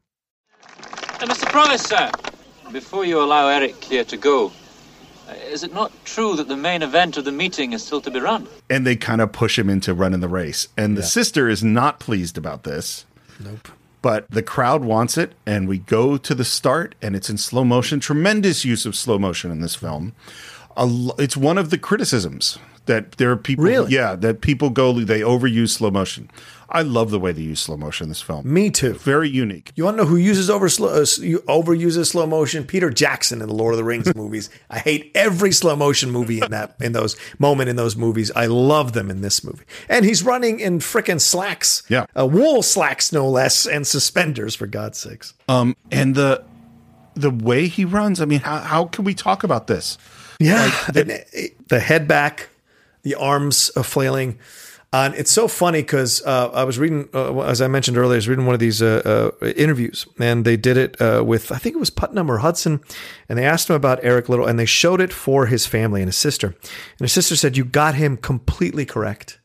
Uh, Mr. Price, sir, before you allow Eric here to go, uh, is it not true that the main event of the meeting is still to be run? And they kind of push him into running the race. And the sister is not pleased about this. Nope. But the crowd wants it, and we go to the start, and it's in slow motion. Tremendous use of slow motion in this film. A it's one of the criticisms that there are people, Really? yeah, that people go they overuse slow motion. I love the way they use slow motion in this film. Me too. Very unique. You want to know who uses over slow, uh, you overuses slow motion? Peter Jackson in the Lord of the Rings movies. I hate every slow motion movie in that in those moment in those movies. I love them in this movie. And he's running in frickin' slacks, Yeah. uh, wool slacks no less, and suspenders for God's sakes. Um, and the the way he runs. I mean, how how can we talk about this? Yeah, the, the head back, the arms flailing. And it's so funny because uh, I was reading, uh, as I mentioned earlier, I was reading one of these uh, uh, interviews, and they did it uh, with, I think it was Puttnam or Hudson, and they asked him about Eric Liddell, and they showed it for his family and his sister. And his sister said, You got him completely correct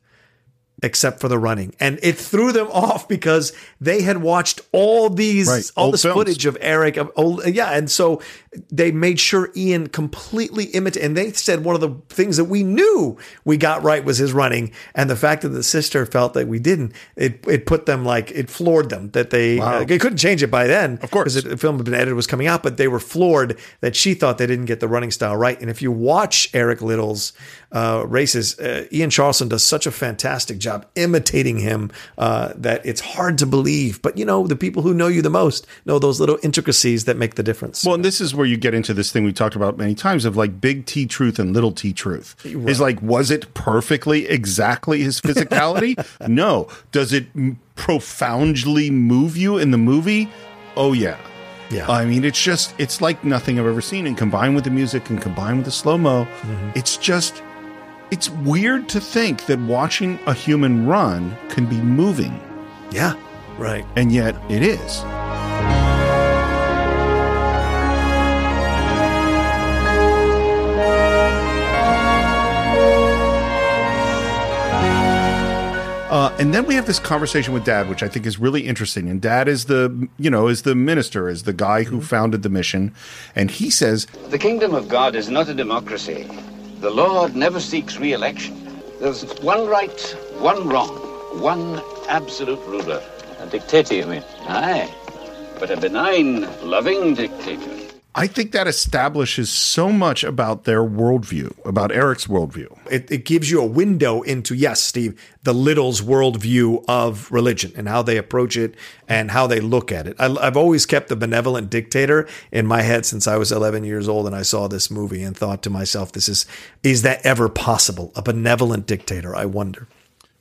except for the running. And it threw them off because they had watched all these, Right, all old this films. footage of Eric. Of old, yeah. And so they made sure Ian completely imitated. And they said one of the things that we knew we got right was his running. And the fact that the sister felt that we didn't, it, it put them like, it floored them that they, Wow. uh, they couldn't change it by then. Of course. Because the film had been edited, was coming out, but they were floored that she thought they didn't get the running style right. And if you watch Eric Liddell's uh, races, uh, Ian Charleston does such a fantastic job imitating him uh, that it's hard to believe. But you know, the people who know you the most know those little intricacies that make the difference. Well, and this is where you get into this thing we talked about many times of like big T truth and little T truth. Is like, was it perfectly exactly his physicality? no. Does it m- profoundly move you in the movie? Oh, yeah. Yeah. I mean, it's just, it's like nothing I've ever seen. And combined with the music and combined with the slow mo, Mm-hmm. it's just, it's weird to think that watching a human run can be moving. Yeah. Right. And yet it is. Uh, and then we have this conversation with Dad, which I think is really interesting. And Dad is the, you know, is the minister, is the guy who founded the mission, and he says, The kingdom of God is not a democracy. The Lord never seeks re election. There's one right, one wrong, one absolute ruler. A dictator, you mean? Aye, but a benign, loving dictator. I think that establishes so much about their worldview, about Eric's worldview. It, it gives you a window into, yes, Steve, the Liddells' worldview of religion and how they approach it and how they look at it. I, I've always kept the benevolent dictator in my head since I was 11 years old and I saw this movie and thought to myself, this is, is that ever possible? A benevolent dictator, I wonder.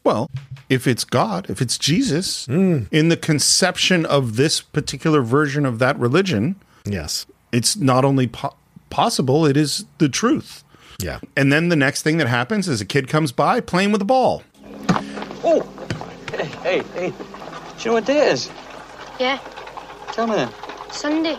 Well, if it's God, if it's Jesus, hmm. in the conception of this particular version of that religion, yes, it's not only po- possible, it is the truth. Yeah. And then the next thing that happens is a kid comes by playing with a ball. Oh! Hey, hey, hey. Do you know what day it is? Yeah, Tell me then. Sunday.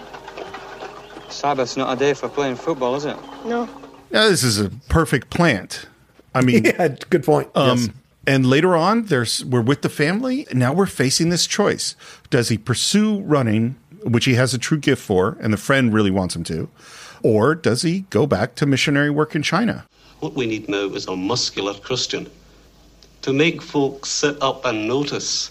Sabbath's not a day for playing football, is it? No. Now, this is a perfect plant. I mean, yeah, good point. Um, Yes. And later on, there's we're with the family, and now we're facing this choice: does he pursue running, which he has a true gift for, and the friend really wants him to, or does he go back to missionary work in China? What we need now is a muscular Christian to make folks sit up and notice.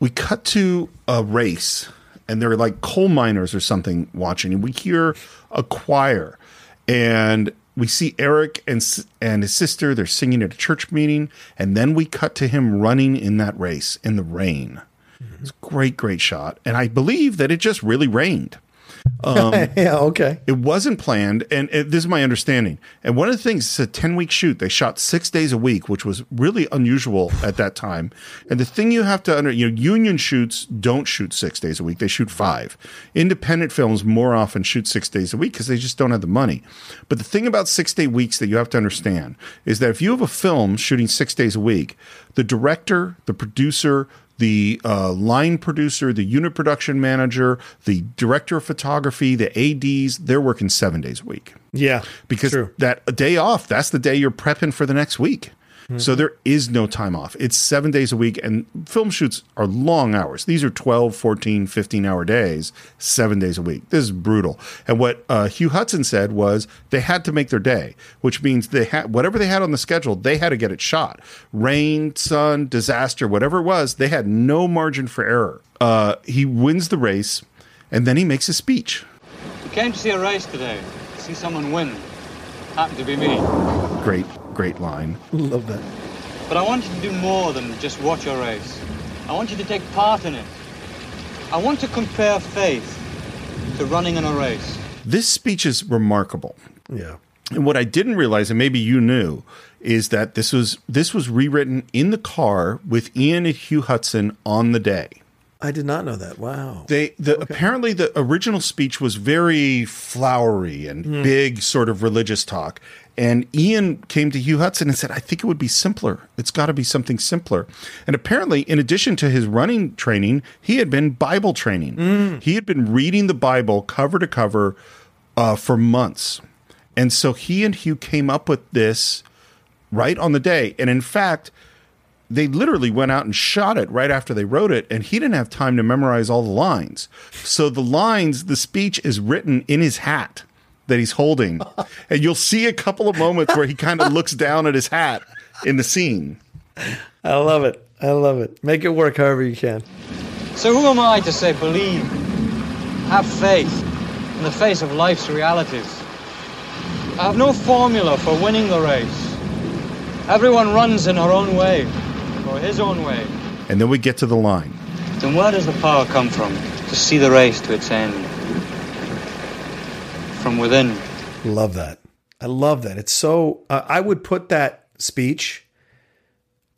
we cut to a race and they're like coal miners or something watching and we hear a choir and we see Eric and and his sister they're singing at a church meeting and then we cut to him running in that race in the rain it's a great great shot and i believe that it just really rained um, yeah, okay. it wasn't planned, and it, this is my understanding. And one of the things, it's a 10 week shoot. They shot six days a week, which was really unusual at that time. And the thing you have to under, you know, union shoots don't shoot six days a week, they shoot five. Independent films more often shoot six days a week because they just don't have the money. But the thing about six day weeks that you have to understand is that if you have a film shooting six days a week, the director, the producer, the uh, line producer, the unit production manager, the director of photography, the ADs, they're working seven days a week. Yeah, Because that day off, that's the day you're prepping for the next week. Mm-hmm. So there is no time off. It's seven days a week, and film shoots are long hours. These are 12, 14, 15 hour days, seven days a week. This is brutal. And what uh, Hugh Hudson said was they had to make their day, which means they had whatever they had on the schedule, they had to get it shot. Rain, sun, disaster, whatever it was, they had no margin for error. Uh, he wins the race, and then he makes a speech. You came to see a race today. See someone win. Happened to be me. Great, great line. Love that. But I want you to do more than just watch a race. I want you to take part in it. I want to compare faith to running in a race. This speech is remarkable. Yeah. And what I didn't realize, and maybe you knew, is that this was this was rewritten in the car with Ian and Hugh Hudson on the day. I did not know that. Wow. They the apparently the original speech was very flowery and Hmm. big sort of religious talk. And Ian came to Hugh Hudson and said, I think it would be simpler. It's got to be something simpler. And apparently, in addition to his running training, he had been Bible training. Hmm. He had been reading the Bible cover to cover uh, for months. And so he and Hugh came up with this right on the day. And in fact, they literally went out and shot it right after they wrote it, and he didn't have time to memorize all the lines. So the lines, the speech is written in his hat that he's holding. and you'll see a couple of moments where he kind of looks down at his hat in the scene. I love it. I love it. Make it work however you can. So who am I to say believe, have faith in the face of life's realities? I have no formula for winning the race. Everyone runs in her own way, or his own way. And then we get to the line. Then where does the power come from to see the race to its end? From within. Love that. I love that. It's so. Uh, I would put that speech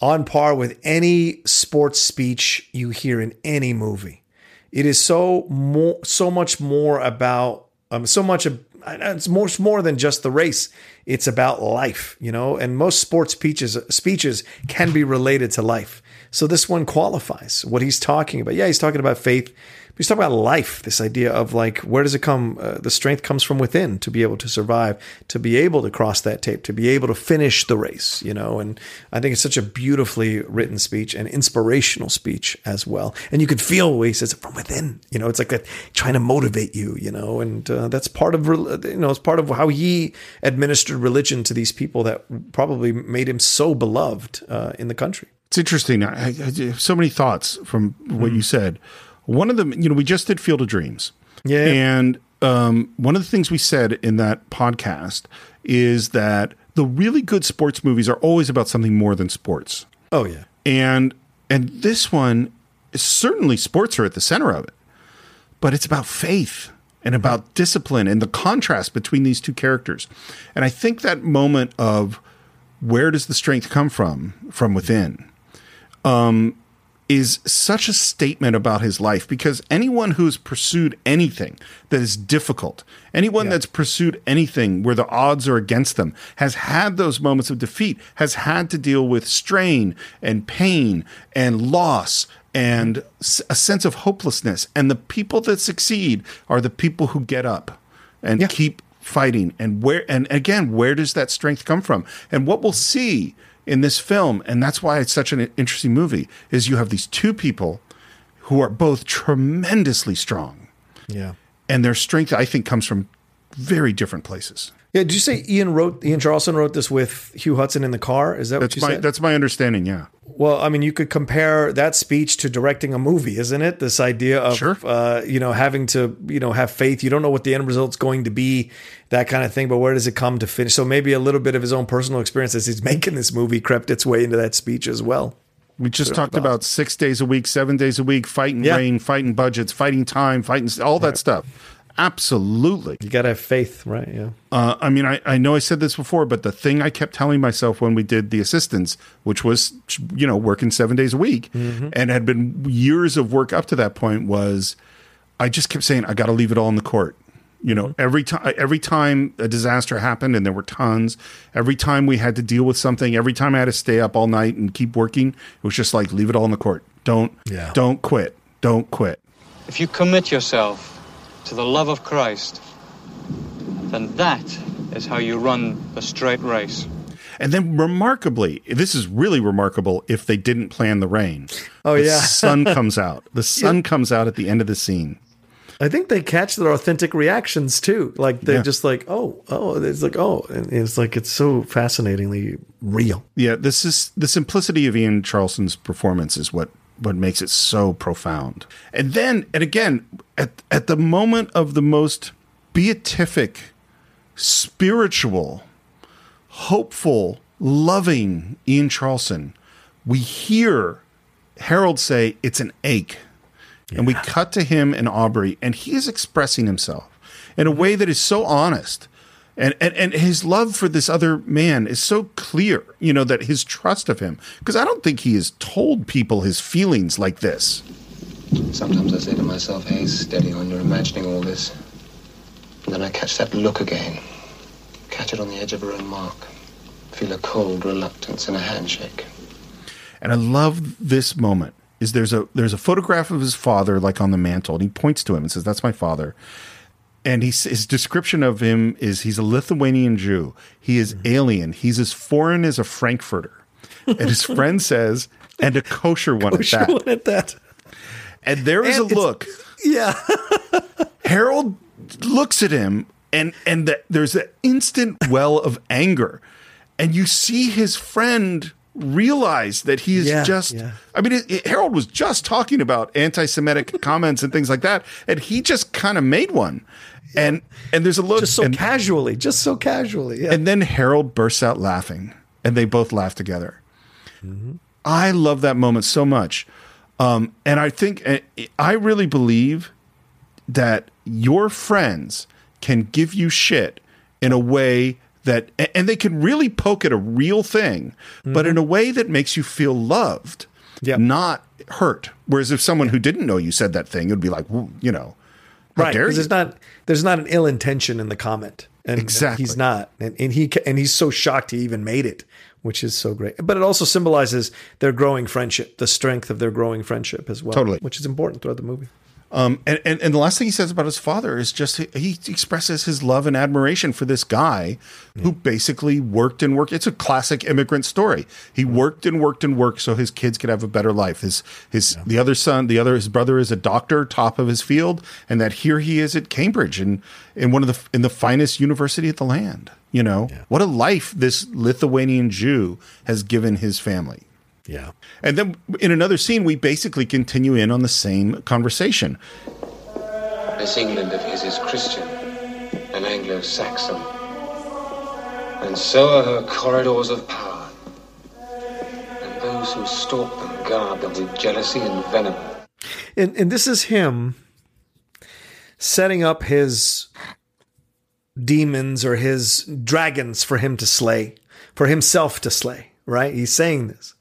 on par with any sports speech you hear in any movie. It is so more, so much more about, um, so much. It's more more than just the race. It's about life, you know. And most sports speeches speeches can be related to life. So this one qualifies what he's talking about. Yeah, he's talking about faith. He's talking about life. This idea of like, where does it come? Uh, the strength comes from within to be able to survive, to be able to cross that tape, to be able to finish the race. You know, and I think it's such a beautifully written speech and inspirational speech as well. And you could feel where he says from within. You know, it's like that trying to motivate you. You know, and uh, that's part of you know it's part of how he administered religion to these people that probably made him so beloved uh, in the country. It's interesting. I, I have so many thoughts from what you said. One of them, you know, we just did Field of Dreams. Yeah. And um, one of the things we said in that podcast is that the really good sports movies are always about something more than sports. Oh yeah. And and this one certainly sports are at the center of it. But it's about faith and about discipline and the contrast between these two characters. And I think that moment of where does the strength come from from within um, is such a statement about his life because anyone who's pursued anything that is difficult, anyone that's pursued anything where the odds are against them, has had those moments of defeat, has had to deal with strain and pain and loss and a sense of hopelessness. And the people that succeed are the people who get up and keep fighting. And where, and again, where does that strength come from? And what we'll see in this film, and that's why it's such an interesting movie, is you have these two people who are both tremendously strong. Yeah. And their strength, I think, comes from very different places. Yeah. Did you say Ian wrote Ian Charleston wrote this with Hugh Hudson in the car? Is that That's what you my said? that's my understanding. Yeah. Well, I mean, you could compare that speech to directing a movie, isn't it? This idea of, uh, you know, having to, you know, have faith. You don't know what the end result's going to be, that kind of thing. But where does it come to finish? So maybe a little bit of his own personal experience as he's making this movie crept its way into that speech as well. We just Sure. talked about six days a week, seven days a week, fighting Yeah. rain, fighting budgets, fighting time, fighting all that stuff. Absolutely. You got to have faith, right? Yeah. Uh, I mean, I, I know I said this before, but the thing I kept telling myself when we did the assistants, which was, you know, working seven days a week Mm-hmm. and had been years of work up to that point, was I just kept saying, I got to leave it all in the court. You know, Mm-hmm. every time, every time a disaster happened, and there were tons. Every time we had to deal with something, every time I had to stay up all night and keep working, it was just like leave it all in the court. Don't, Yeah. don't quit. Don't quit. If you commit yourself to the love of Christ, then that is how you run the straight race. And then, remarkably, this is really remarkable if they didn't plan the rain. Oh, yeah. the yeah. sun comes out. The sun comes out at the end of the scene. I think they catch their authentic reactions too. Like they're Yeah. just like, oh, oh, it's like, oh, and it's like it's so fascinatingly real. Yeah, this is the simplicity of Ian Charleston's performance is what what makes it so profound. And then, and again, at at the moment of the most beatific, spiritual, hopeful, loving Ian Charleston, we hear Harold say it's an ache. And we cut to him and Aubrey, and he is expressing himself in a way that is so honest. And, and, and his love for this other man is so clear, you know, that his trust of him. Because I don't think he has told people his feelings like this. Sometimes I say to myself, hey, steady on, you're imagining all this. And then I catch that look again. Catch it on the edge of her own mark. Feel a cold reluctance in a handshake. And I love this moment. Is there's a there's a photograph of his father like on the mantle, and he points to him and says, "That's my father." And he, his description of him is he's a Lithuanian Jew. He is mm-hmm. alien. He's as foreign as a Frankfurter. And his friend says, "And a kosher one Kosher at that." one at that. And there is And a look. Yeah. Harold looks at him, and and the, there's an instant well of anger, and you see his friend realize that he is Yeah, just. yeah. I mean, it, it- Harold was just talking about anti-Semitic comments and things like that, and he just kind of made one. And and there's a look Just so and, casually, just so casually. Yeah. and then Harold bursts out laughing, and they both laugh together. I love that moment so much. Um, and I think, eh, I really believe that your friends can give you shit in a way that, and they can really poke at a real thing, but in a mm-hmm. way that makes you feel loved, not hurt. Whereas if someone who didn't know you said that thing, it would be like, "Woo," you know, right dare because you? there's not there's not an ill intention in the comment and Exactly. he's not and, and he and he's so shocked he even made it which is so great. But it also symbolizes their growing friendship, the strength of their growing friendship as well. Totally. which is important throughout the movie. Um, and, and, and the last thing he says about his father is just he, expresses his love and admiration for this guy who basically worked and worked. It's a classic immigrant story. He worked and worked and worked so his kids could have a better life. His his the other son, the other his brother is a doctor, top of his field, and that here he is at Cambridge and in one of the in the finest university of the land. You know what a life this Lithuanian Jew has given his family. Yeah. And then in another scene, we basically continue in on the same conversation. This England of his is Christian and Anglo-Saxon. And so are her corridors of power. And those who stalk them guard them with jealousy and venom. And and this is him setting up his demons or his dragons for him to slay, for himself to slay, right? He's saying this.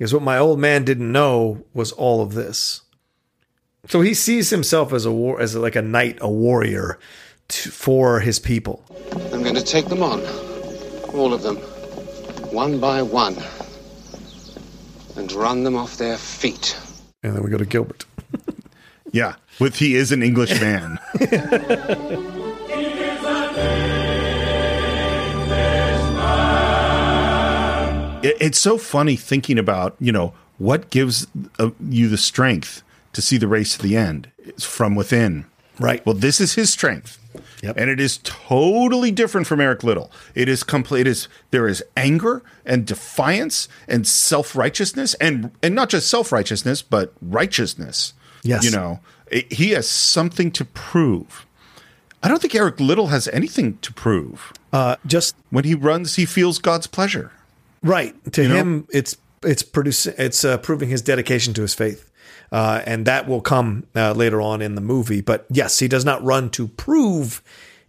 Because what my old man didn't know was all of this. So he sees himself as a war, as like a knight, a warrior to, for his people. I'm going to take them on. All of them. One by one. And run them off their feet. And then we go to Gilbert. Yeah, with he is an English It- it's so funny thinking about you know what gives uh, you the strength to see the race to the end. It's from within. Right. Well this is his strength. And it is totally different from Eric Liddell. It is complete it is there is anger and defiance and self-righteousness and and not just self-righteousness but righteousness Yes. you know. It- he has something to prove. I don't think Eric Liddell has anything to prove. Uh, just when he runs he feels god's pleasure Right. To You know? him, it's it's producing it's uh, proving his dedication to his faith, uh, and that will come uh, later on in the movie. But yes, he does not run to prove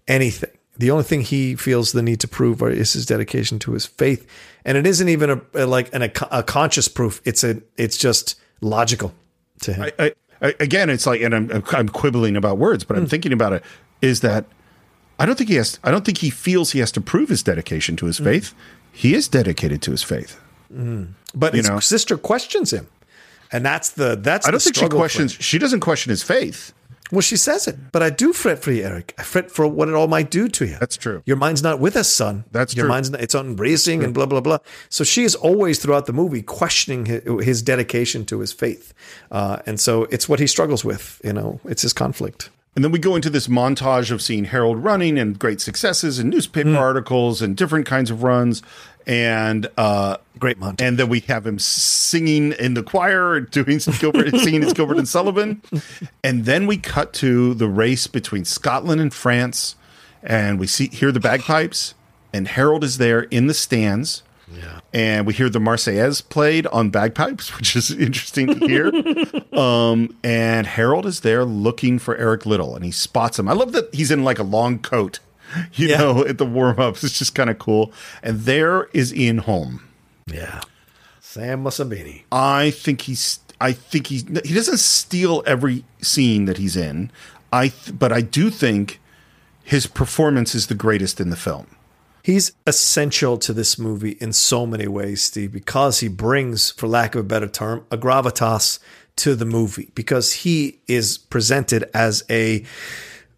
anything. The only thing he feels the need to prove is his dedication to his faith, and it isn't even a, a like an, a, a conscious proof. It's a it's just logical to him. I, I, again, it's like, and I'm, I'm quibbling about words, but I'm thinking about it. Is that I don't think he has. I don't think he feels he has to prove his dedication to his faith. He is dedicated to his faith. Mm. But You his know? sister questions him, and that's the that's. I don't think she questions. She doesn't question his faith. Well, she says it, but I do fret for you, Eric. I fret for what it all might do to you. That's true. Your mind's not with us, son. That's true. your true. mind's not, it's on racing and blah blah blah. So she is always throughout the movie questioning his, his dedication to his faith, uh, and so it's what he struggles with. You know, it's his conflict. And then we go into this montage of seeing Harold running and great successes and newspaper articles and different kinds of runs. And uh, great montage. And then we have him singing in the choir, doing some Gilbert, singing his Gilbert and Sullivan. And then we cut to the race between Scotland and France, and we see hear the bagpipes, and Harold is there in the stands. Yeah. And we hear the Marseillaise played on bagpipes, which is interesting to hear. um, and Harold is there looking for Eric Liddell, and he spots him. I love that he's in like a long coat, you know, at the warm ups. It's just kind of cool. And there is Ian Holm. Yeah. Sam Mussabini. I think he's. I think he he doesn't steal every scene that he's in. I th- but I do think his performance is the greatest in the film. He's essential to this movie in so many ways, Steve, because he brings, for lack of a better term, a gravitas to the movie because he is presented as a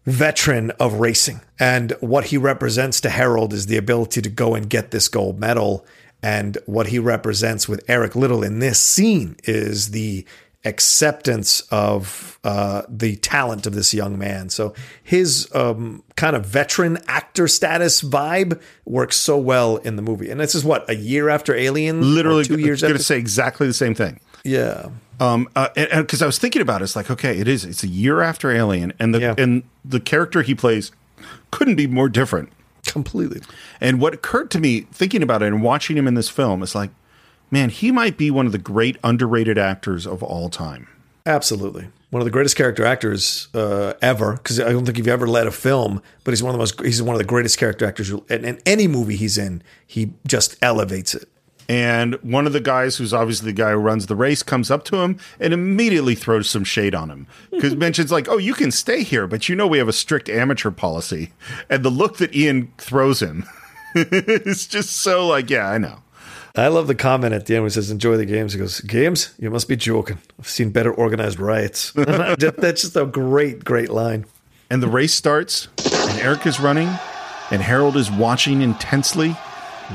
veteran of racing. And what he represents to Harold is the ability to go and get this gold medal. And what he represents with Eric Liddell in this scene is the acceptance of uh, the talent of this young man. So his um, kind of veteran actor status vibe works so well in the movie. And this is what a year after Alien, Literally, two years I'm going to say exactly the same thing. Yeah. Um, uh, and because I was thinking about it, it's like, okay, it is. It's a year after Alien, and the and the character he plays couldn't be more different. Completely. And what occurred to me thinking about it and watching him in this film is like, man, he might be one of the great underrated actors of all time. Absolutely. One of the greatest character actors uh, ever, because I don't think you've ever led a film, but he's one of the most, he's one of the greatest character actors. And in any movie he's in, he just elevates it. And one of the guys, who's obviously the guy who runs the race, comes up to him and immediately throws some shade on him because mentions like, "Oh, you can stay here, but you know we have a strict amateur policy." And the look that Ian throws him is just so like, "Yeah, I know." I love the comment at the end where he says, enjoy the games. He goes, Games? You must be joking. I've seen better organized riots. That's just a great, great line. And the race starts, and Eric is running, and Harold is watching intensely,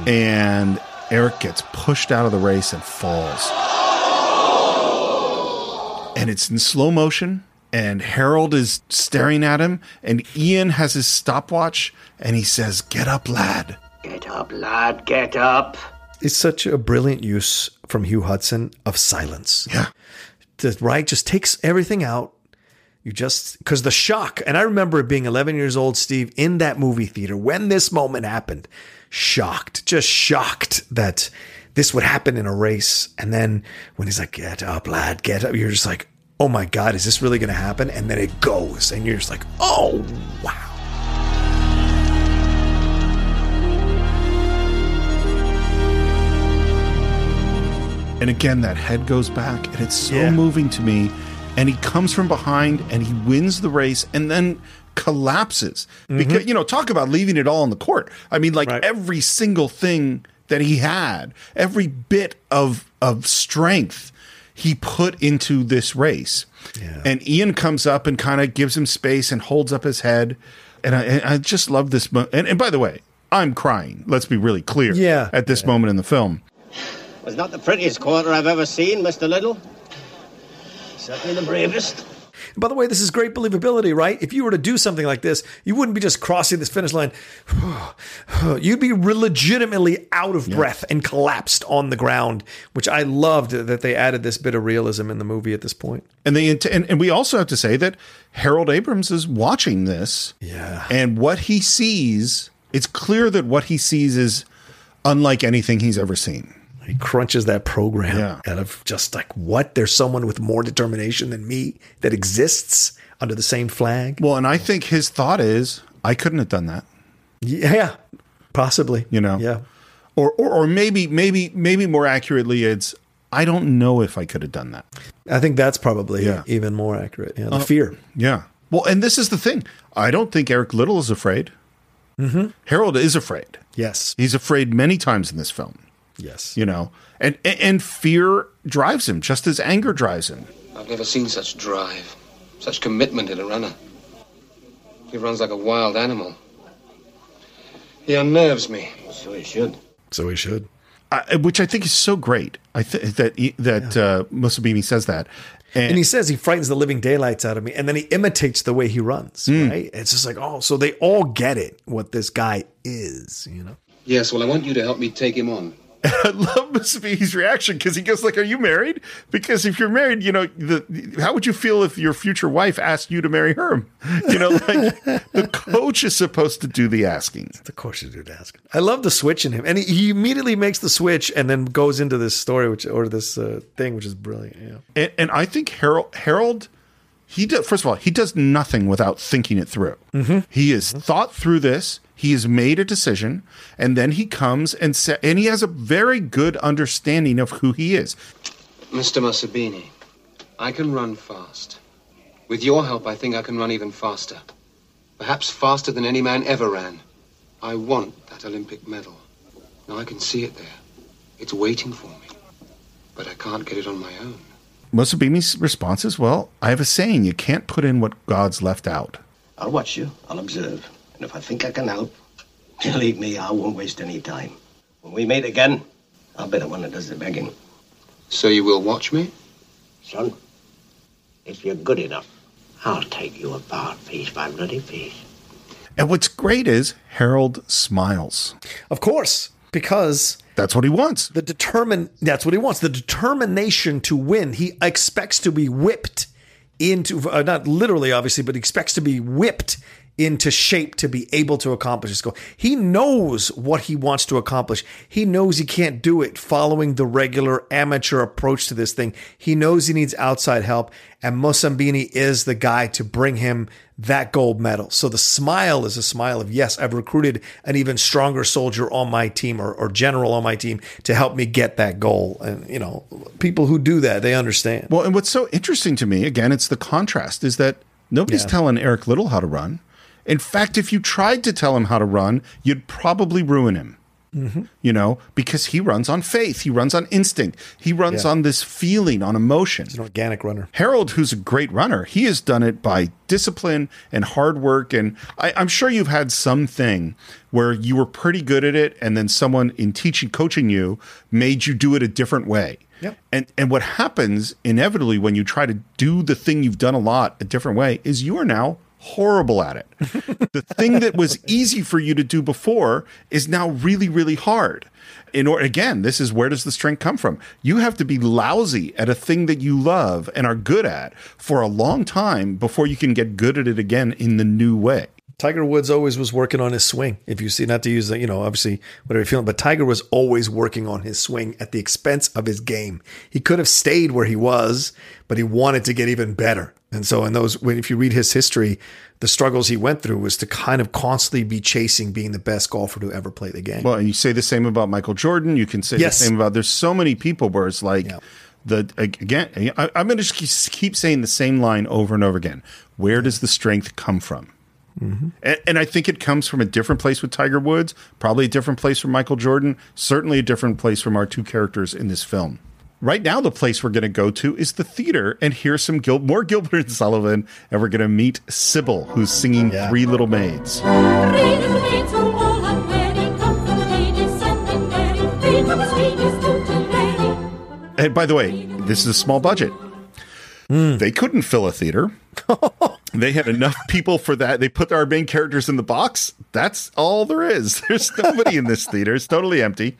and Eric gets pushed out of the race and falls. And it's in slow motion, and Harold is staring at him, and Ian has his stopwatch, and he says, Get up, lad. Get up, lad, get up. It's such a brilliant use from Hugh Hudson of silence. Yeah. The, right? Just takes everything out. You just, because the shock, and I remember being 11 years old, Steve, in that movie theater when this moment happened, shocked, just shocked that this would happen in a race. And then when he's like, get up, lad, get up, you're just like, oh my God, is this really going to happen? And then it goes, and you're just like, oh, wow. And again, that head goes back, and it's so Yeah. moving to me. And he comes from behind and he wins the race and then collapses. Mm-hmm. Because, you know, talk about leaving it all on the court. I mean, like every single thing that he had, every bit of, of strength he put into this race. And Ian comes up and kind of gives him space and holds up his head. And I, and I just love this. Mo- and, and by the way, I'm crying. Let's be really clear. Yeah. At this moment in the film. Was not the prettiest quarter I've ever seen, Mr. Liddell. Certainly the bravest. By the way, this is great believability, right? If you were to do something like this, you wouldn't be just crossing this finish line. You'd be legitimately out of breath and collapsed on the ground, which I loved that they added this bit of realism in the movie at this point. And they and, and we also have to say that Harold Abrams is watching this. Yeah. And what he sees, it's clear that what he sees is unlike anything he's ever seen. He crunches that program Yeah. out of just like, what? There's someone with more determination than me that exists under the same flag? Well, and I think his thought is, I couldn't have done that. Yeah, possibly. You know? Yeah. Or, or or maybe maybe maybe more accurately, it's I don't know if I could have done that. I think that's probably Yeah. even more accurate. Yeah, the Uh, fear. Yeah. Well, and this is the thing. I don't think Eric Liddell is afraid. Mm-hmm. Harold is afraid. Yes. He's afraid many times in this film. Yes. You know, and and- and fear drives him, just as anger drives him. I've never seen such drive, such commitment in a runner. He runs like a wild animal. He unnerves me. So he should. So he should. I, which I think is so great. I think that he- that uh, Mussabini says that, And he says he frightens the living daylights out of me, and then he imitates the way he runs. Hmm. Right? It's just like, oh, so they all get it what this guy is. You know? Yes, well, I want you to help me take him on. I love Mussabini's reaction because he goes like, "Are you married?" Because if you're married, you know, the how would you feel if your future wife asked you to marry her? You know, like the coach is supposed to do the asking. Of course, you do the asking. I love the switch in him, and he, he immediately makes the switch, and then goes into this story, which or this uh, thing, which is brilliant. Yeah. And, and I think Harold Harold he does first of all he does nothing without thinking it through. Mm-hmm. He has thought through this. He has made a decision, and then he comes and sa- and he has a very good understanding of who he is. Mr. Mussabini, I can run fast. With your help, I think I can run even faster. Perhaps faster than any man ever ran. I want that Olympic medal. Now I can see it there. It's waiting for me. But I can't get it on my own. Mussabini's response is, "Well, I have a saying: you can't put in what God's left out." I'll watch you. I'll observe. And if I think I can help, believe me, I won't waste any time. When we meet again, I'll be the one that does the begging. So you will watch me? Son, if you're good enough, I'll take you apart piece by bloody piece. And what's great is Harold smiles. Of course, because that's what he wants. The determine that's what he wants. The determination to win. He expects to be whipped into uh, not literally, obviously, but he expects to be whipped into shape to be able to accomplish his goal. He knows what he wants to accomplish. He knows he can't do it following the regular amateur approach to this thing. He knows he needs outside help, and Mussabini is the guy to bring him that gold medal. So the smile is a smile of, yes, I've recruited an even stronger soldier on my team or, or general on my team to help me get that goal. And, you know, people who do that, they understand. Well, and what's so interesting to me, again, it's the contrast, is that nobody's Yeah. telling Eric Liddell how to run. In fact, if you tried to tell him how to run, you'd probably ruin him. Mm-hmm. You know, because he runs on faith, he runs on instinct, he runs Yeah. on this feeling, on emotion. He's an organic runner. Harold, who's a great runner, he has done it by discipline and hard work. And I, I'm sure you've had something where you were pretty good at it, and then someone in teaching, coaching you, made you do it a different way. Yep. And and what happens inevitably when you try to do the thing you've done a lot a different way is you are now horrible at it. the thing that was easy for you to do before is now really really hard. In order again, this is where does the strength come from? You have to be lousy at a thing that you love and are good at for a long time before you can get good at it again in the new way. Tiger Woods always was working on his swing. If you see, not to use the, you know, obviously whatever you're feeling, but Tiger was always working on his swing at the expense of his game. He could have stayed where he was, but he wanted to get even better. And so, in those, when if you read his history, the struggles he went through was to kind of constantly be chasing being the best golfer to ever play the game. Well, and you say the same about Michael Jordan. You can say Yes. the same about. There's so many people where it's like the again. I, I'm going to just keep saying the same line over and over again. Where does the strength come from? Mm-hmm. And, and I think it comes from a different place with Tiger Woods, probably a different place from Michael Jordan, certainly a different place from our two characters in this film. Right now, the place we're going to go to is the theater and hear some Gil- more Gilbert and Sullivan, and we're going to meet Sybil, who's singing Three Little Maids. And by the way, this is a small budget. Hmm. They couldn't fill a theater. they had enough people for that. They put our main characters in the box. That's all there is. There's nobody in this theater. It's totally empty.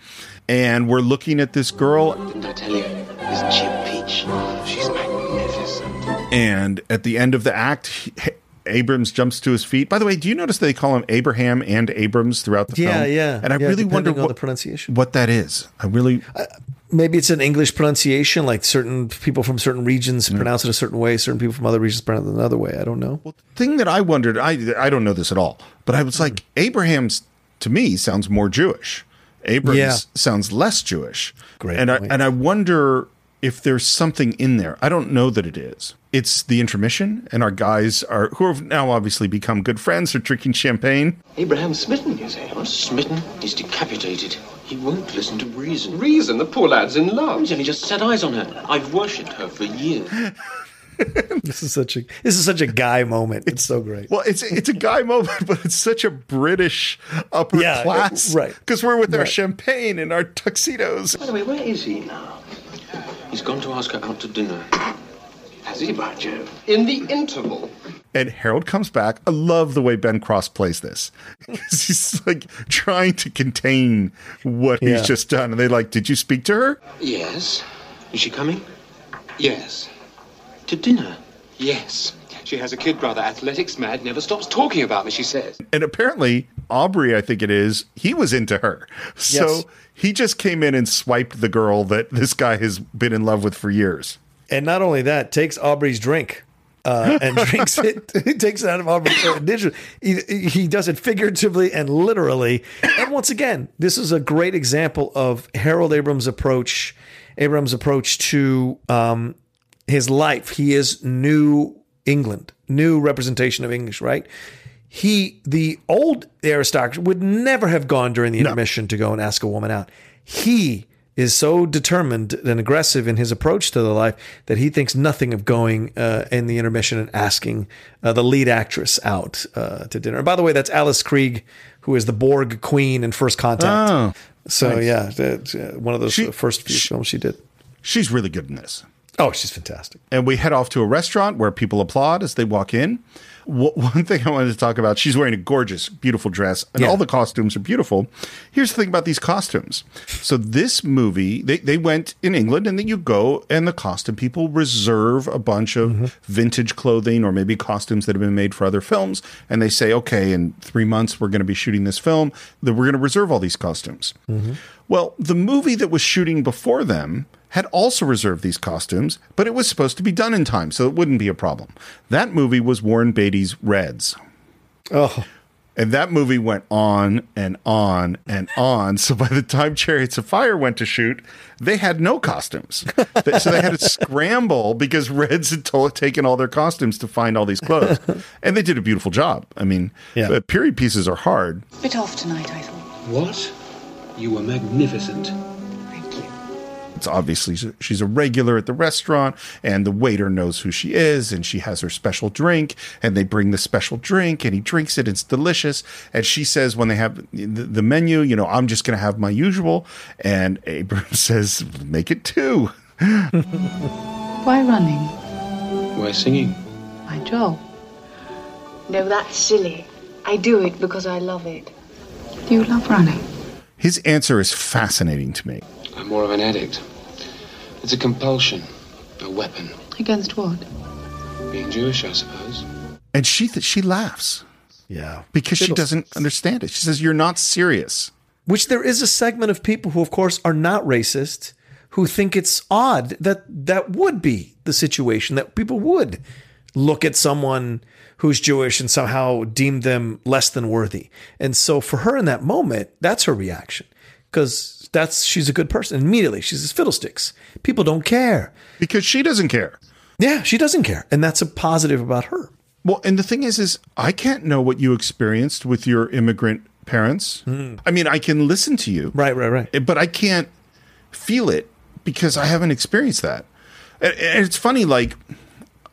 And we're looking at this girl. Didn't I tell you? This Chip Peach. She's magnificent. And at the end of the act, he- Abrams jumps to his feet. By the way, do you notice they call him Abraham and Abrams throughout the Yeah, film? yeah, yeah. And I yeah, really wonder what the pronunciation. what that is. I really uh, Maybe it's an English pronunciation, like certain people from certain regions mm. pronounce it a certain way, certain people from other regions pronounce it another way. I don't know. Well, the thing that I wondered, I I don't know this at all, but I was mm. like, Abraham's to me sounds more Jewish. Abrams Yeah. sounds less Jewish. Great And I and I wonder if there's something in there. I don't know that it is. It's the intermission, and our guys are who have now obviously become good friends. Are drinking champagne. Abraham smitten, you say? Not smitten. He's decapitated. He won't listen to reason. Reason? The poor lad's in love. He's only just set eyes on her. I've worshipped her for years. This is such a this is such a guy moment. It's so great. Well, it's it's a guy moment, but it's such a British upper Yeah, class, right. Because we're with our champagne and our tuxedos. By the way, where is he now? He's gone to ask her out to dinner. Has he, by Jove? In the interval. And Harold comes back. I love the way Ben Cross plays this. he's like trying to contain what Yeah. he's just done. And they like, did you speak to her? Yes. Is she coming? Yes. To dinner? Yes. She has a kid brother, athletics mad, never stops talking about me, she says. And apparently, Aubrey, I think it is, he was into her. So Yes. he just came in and swiped the girl that this guy has been in love with for years. And not only that, takes Aubrey's drink uh, and drinks it. He takes it out of Aubrey's digital. He, he does it figuratively and literally. And once again, this is a great example of Harold Abrams' approach. Abrams' approach to um, his life. He is New England, new representation of English, right? He, the old aristocracy, would never have gone during the intermission to go and ask a woman out. He is so determined and aggressive in his approach to the life that he thinks nothing of going uh, in the intermission and asking uh, the lead actress out uh, to dinner. And by the way, that's Alice Krige, who is the Borg queen in First Contact. Oh, so nice. yeah, uh, one of those uh, first few films she did. She's really good in this. Oh, she's fantastic. And we head off to a restaurant where people applaud as they walk in. W- One thing I wanted to talk about she's wearing a gorgeous, beautiful dress, and Yeah. all the costumes are beautiful. Here's the thing about these costumes. So, this movie, they, they went in England, and then you go, and the costume people reserve a bunch of Mm-hmm. vintage clothing or maybe costumes that have been made for other films. And they say, okay, in three months, we're going to be shooting this film, that we're going to reserve all these costumes. Well, the movie that was shooting before them had also reserved these costumes, but it was supposed to be done in time, so it wouldn't be a problem. That movie was Warren Beatty's Reds. Oh. And that movie went on and on and on. So by the time Chariots of Fire went to shoot, they had no costumes. So they had to scramble because Reds had to- taken all their costumes to find all these clothes. And they did a beautiful job. I mean, Yeah. uh, period pieces are hard. Bit off tonight, I thought. What? You were magnificent. It's obviously she's a regular at the restaurant, and the waiter knows who she is, and she has her special drink, and they bring the special drink, and he drinks it. It's delicious, and she says when they have the, the menu, you know, I'm just going to have my usual, and Abrams says, make it two. Why running? Why singing? My job. No, that's silly. I do it because I love it. Do you love running? His answer is fascinating to me. I'm more of an addict. It's a compulsion, a weapon. Against what? Being Jewish, I suppose. And she th- she laughs. Yeah. Because she doesn't understand it. She says, You're not serious. Which there is a segment of people who, of course, are not racist, who think it's odd that that would be the situation, that people would look at someone who's Jewish and somehow deem them less than worthy. And so for her in that moment, that's her reaction. Because that's she's a good person. Immediately, she's this fiddlesticks. People don't care. Because she doesn't care. Yeah, she doesn't care. And that's a positive about her. Well, and the thing is, is I can't know what you experienced with your immigrant parents. Hmm. I mean, I can listen to you, right, right, right, but I can't feel it because I haven't experienced that. And, it's funny, like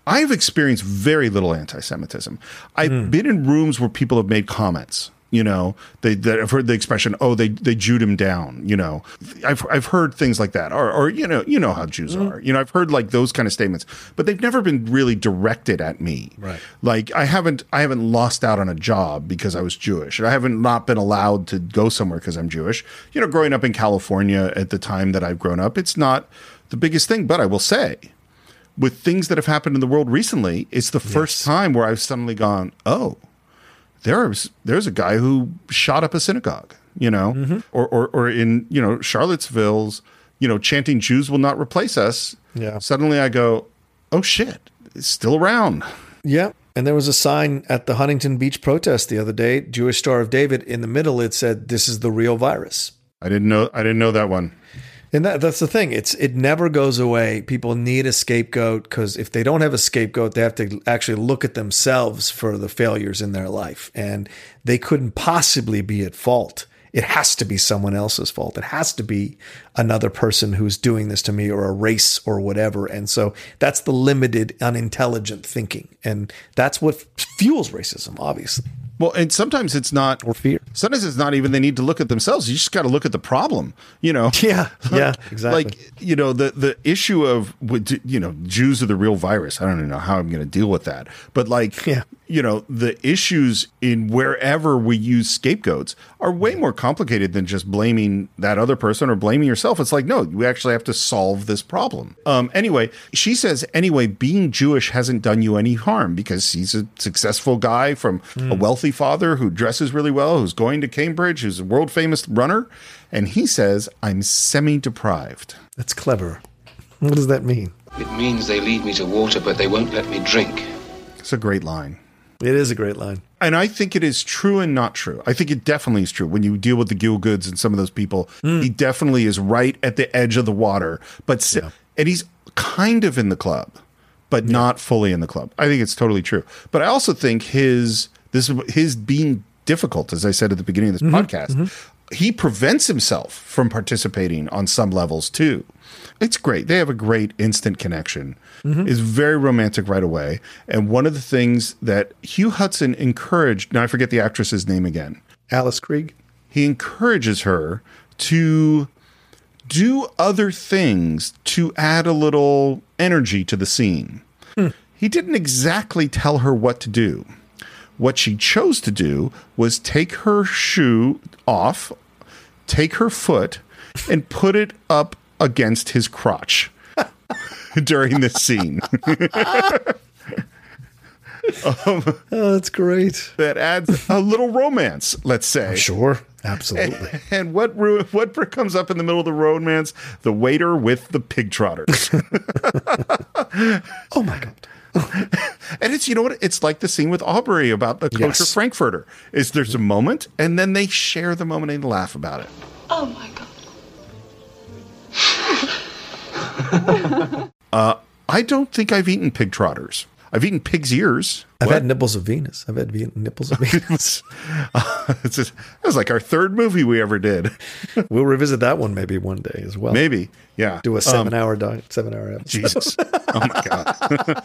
I've experienced very little anti-Semitism. I've hmm. been in rooms where people have made comments. You know, they that I've heard the expression, "Oh, they they Jewed him down." You know, I've I've heard things like that, or or you know, you know how Jews mm-hmm. are. You know, I've heard like those kind of statements, but they've never been really directed at me. Right. Like I haven't I haven't lost out on a job because I was Jewish. I haven't not been allowed to go somewhere because I'm Jewish. You know, growing up in California at the time that I've grown up, it's not the biggest thing, but I will say with things that have happened in the world recently, it's the first time where I've suddenly gone, "Oh, there's there's a guy who shot up a synagogue," you know, mm-hmm. or, or or in you know Charlottesville's, you know, chanting "Jews will not replace us." Yeah. Suddenly, I go, "Oh shit, it's still around." Yeah. And there was a sign at the Huntington Beach protest the other day, Jewish Star of David. In the middle, it said, "This is the real virus." I didn't know. I didn't know that one. And that, that's the thing. It's it never goes away. People need a scapegoat because if they don't have a scapegoat, they have to actually look at themselves for the failures in their life, and they couldn't possibly be at fault. It has to be someone else's fault. It has to be another person who's doing this to me, or a race, or whatever. And so that's the limited, unintelligent thinking, and that's what fuels racism. Obviously. Well, and sometimes it's not or fear. Sometimes it's not even they need to look at themselves. You just got to look at the problem. You know. Yeah. Yeah. Exactly. Like you know the the issue of with, you know Jews are the real virus. I don't even know how I'm going to deal with that. But like Yeah. You know the issues in wherever we use scapegoats are way more complicated than just blaming that other person or blaming yourself. It's like no, you actually have to solve this problem. Um. Anyway, she says anyway, being Jewish hasn't done you any harm because he's a successful guy from a wealthy father who dresses really well, who's going to Cambridge, who's a world famous runner, and he says I'm semi deprived. That's clever. What does that mean? It means they lead me to water, but they won't let me drink. It's a great line. It is a great line. And I think it is true and not true. I think it definitely is true. When you deal with the Gielguds and some of those people, hmm. he definitely is right at the edge of the water. But si- and he's kind of in the club, but not fully in the club. I think it's totally true. But I also think his this his being difficult, as I said at the beginning of this mm-hmm. podcast, mm-hmm. he prevents himself from participating on some levels too. It's great. They have a great instant connection. Mm-hmm. It's very romantic right away. And one of the things that Hugh Hudson encouraged, now I forget the actress's name again. Alice Krige. He encourages her to do other things to add a little energy to the scene. Hmm. He didn't exactly tell her what to do. What she chose to do was take her shoe off, take her foot, and put it up against his crotch during this scene. um, Oh, that's great. that adds a little romance, let's say. Sure. Absolutely. And, and what ru- what comes up in the middle of the romance? The waiter with the pig trotters. oh my god. and it's you know what? It's like the scene with Aubrey about the kosher Yes. Frankfurter. Is there's a moment and then they share the moment and laugh about it. Oh my Uh, I don't think I've eaten pig trotters. I've eaten pig's ears. I've What? had nipples of Venus. I've had nipples of Venus. it's just, that was like our third movie we ever did. we'll revisit that one maybe one day as well. Maybe, yeah. Do a Um, seven-hour di- seven-hour episode. Jesus. Oh my God.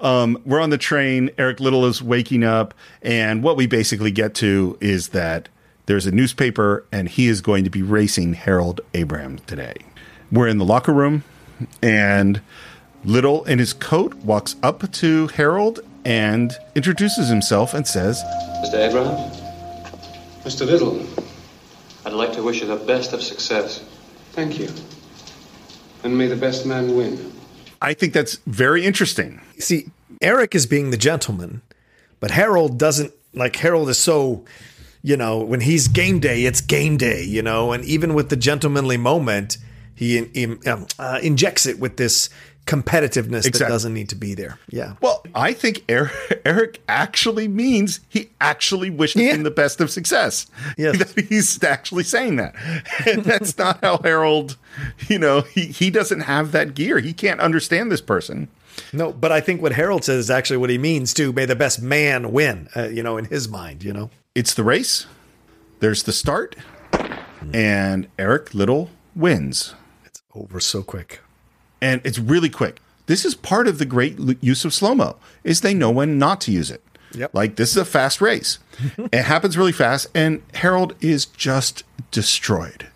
um, we're on the train. Eric Liddell is waking up. And what we basically get to is that there's a newspaper and he is going to be racing Harold Abraham today. We're in the locker room and Liddell in his coat walks up to Harold and introduces himself and says, Mr. Abraham, Mr. Liddell, I'd like to wish you the best of success. thank you. And may the best man win. I think that's very interesting. See, Eric is being the gentleman, but Harold doesn't like Harold is so, you know, when he's game day, it's game day, you know, and even with the gentlemanly moment, he in, um, uh, injects it with this competitiveness that doesn't need to be there. Yeah. Well, I think Eric, Eric actually means he actually wished him the best of success. Yes. He's actually saying that. And that's not how Harold, you know, he, he doesn't have that gear. He can't understand this person. No, but I think what Harold says is actually what he means too. May the best man win, uh, you know, in his mind, you know. It's the race, there's the start, and Eric Liddell wins. Oh, over so quick. And it's really quick. This is part of the great use of slow mo is they know when not to use it. Yep. Like this is a fast race. it happens really fast, and Harold is just destroyed.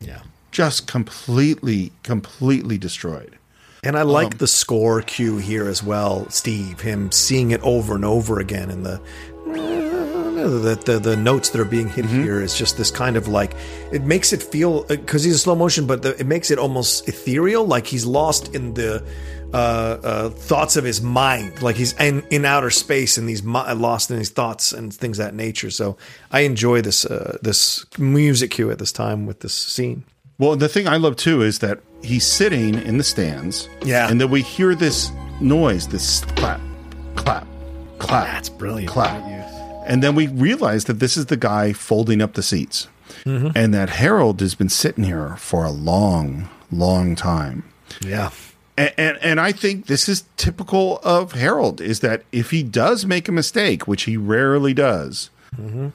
Yeah. Just completely, completely destroyed. And I like um, the score cue here as well, Steve. Him seeing it over and over again, in the the, the, the notes that are being hit here is just this kind of like it makes it feel because he's in slow motion, but the, it makes it almost ethereal, like he's lost in the uh, uh, thoughts of his mind, like he's in, in outer space and he's mi- lost in his thoughts and things of that nature. So I enjoy this uh, this music cue at this time with this scene. Well, the thing I love too is that he's sitting in the stands. Yeah. And then we hear this noise, this clap, clap, clap. That's brilliant. Clap. And then we realize that this is the guy folding up the seats. Mhm. And that Harold has been sitting here for a long, long time. Yeah. And, and and I think this is typical of Harold is that if he does make a mistake, which he rarely does, Mhm.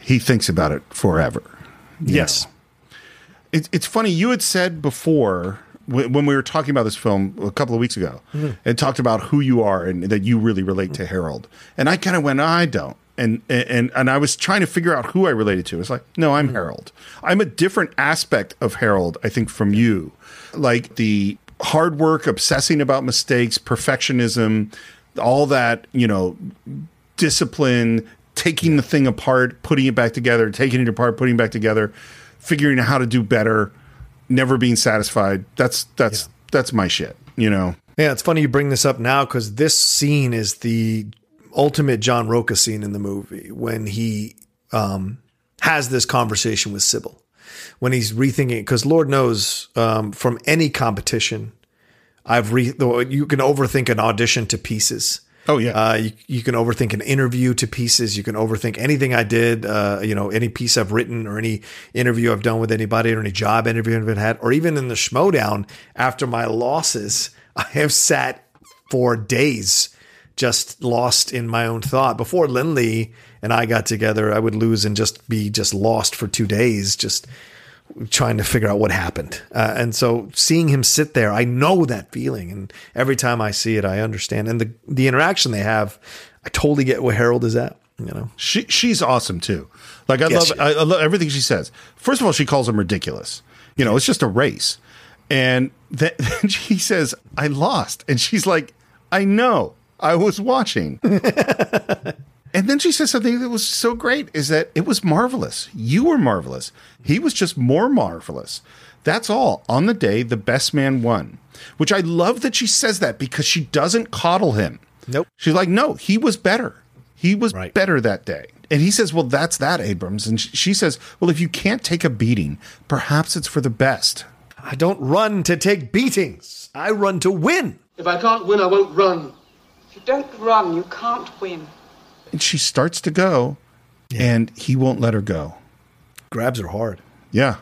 he thinks about it forever. Yes. know? It's it's funny you had said before when we were talking about this film a couple of weeks ago Mhm. and talked about who you are and that you really relate to Harold. And I kind of went, I don't. And, and and I was trying to figure out who I related to. It's like, no, I'm mm-hmm. Harold. I'm a different aspect of Harold, I think, from you. Like the hard work, obsessing about mistakes, perfectionism, all that, you know, discipline, taking the thing apart, putting it back together, taking it apart, putting it back together, figuring out how to do better, never being satisfied. That's that's that's my shit, you know. Yeah, it's funny you bring this up now because this scene is the ultimate John Rocha scene in the movie when he um, has this conversation with Sybil. When he's rethinking, because Lord knows um, from any competition, I've re- you can overthink an audition to pieces. Oh yeah, uh, you, you can overthink an interview to pieces. You can overthink anything I did. Uh, you know, any piece I've written or any interview I've done with anybody or any job interview I've had, or even in the Schmoedown after my losses, I have sat for days just lost in my own thought. Before Lindley and I got together, I would lose and just be just lost for two days, just trying to figure out what happened. Uh, and so seeing him sit there, I know that feeling. And every time I see it, I understand. And the, the interaction they have, I totally get where Harold is at, you know? She she's awesome too. Like I Yes, love I, I love everything she says. First of all, she calls him ridiculous. You know, it's just a race. And then, then she says, "I lost," and she's like, "I know, I was watching." and then she says something that was so great: is that it was marvelous. You were marvelous. He was just more marvelous. That's all. On the day, the best man won. Which I love that she says that because she doesn't coddle him. Nope. She's like, no, he was better. He was better that day. And he says, well, that's that, Abrams. And she says, well, if you can't take a beating, perhaps it's for the best. I don't run to take beatings. I run to win. If I can't win, I won't run. If you don't run, you can't win. And she starts to go, and he won't let her go. Grabs her hard. Yeah.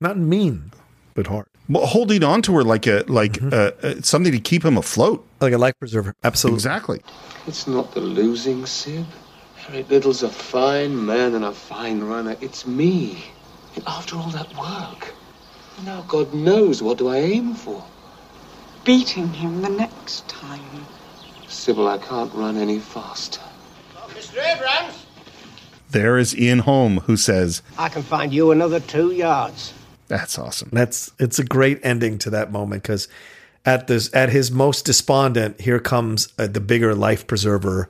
Not mean, but hard. well, holding on to her like a like uh, uh, something to keep him afloat, like a life preserver. Absolutely, exactly. It's not the losing, Sib. Eric Liddell's a fine man and a fine runner. It's me. And after all that work, now God knows what do I aim for. Beating him the next time. Sybil, I can't run any faster. Mr. Abrams, There is Ian Holm who says, I can find you another two yards. "That's awesome." That's it's a great ending to that moment because at this at his most despondent, here comes uh, the bigger life preserver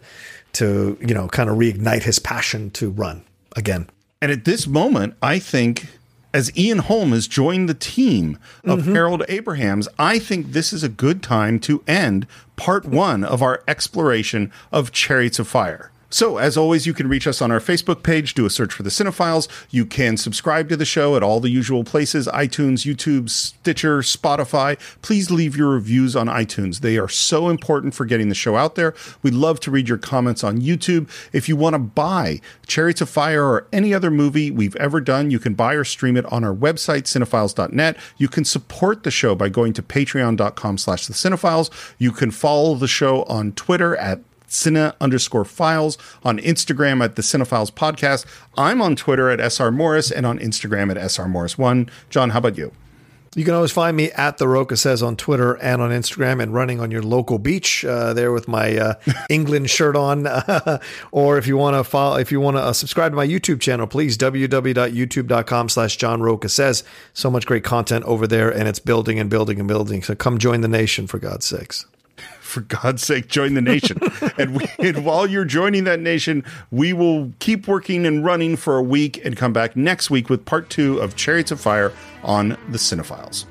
to you know kind of reignite his passion to run again. And at this moment, I think as Ian Holm has joined the team of Mhm. Harold Abrahams, I think this is a good time to end part one of our exploration of Chariots of Fire. So, as always, you can reach us on our Facebook page, do a search for the Cine-Files. You can subscribe to the show at all the usual places iTunes, YouTube, Stitcher, Spotify. Please leave your reviews on iTunes. They are so important for getting the show out there. We'd love to read your comments on YouTube. If you want to buy Chariots of Fire or any other movie we've ever done, you can buy or stream it on our website, cine-files.net. You can support the show by going to patreon.com slash the Cine-Files. You can follow the show on Twitter at Cine underscore files on Instagram at the Cine-Files podcast. I'm on Twitter at SR Morris and on Instagram at SR Morris1. John, how about you? You can always find me at the Rocha says on Twitter and on Instagram, and running on your local beach uh, there with my uh, England shirt on. or if you want to follow, if you want to uh, subscribe to my YouTube channel, please www.youtube.com/slash John Rocha says. So much great content over there, and it's building and building and building. So come join the nation for God's sakes. For God's sake, join the nation. and, we, and while you're joining that nation, we will keep working and running for a week and come back next week with part two of Chariots of Fire on the Cine-Files.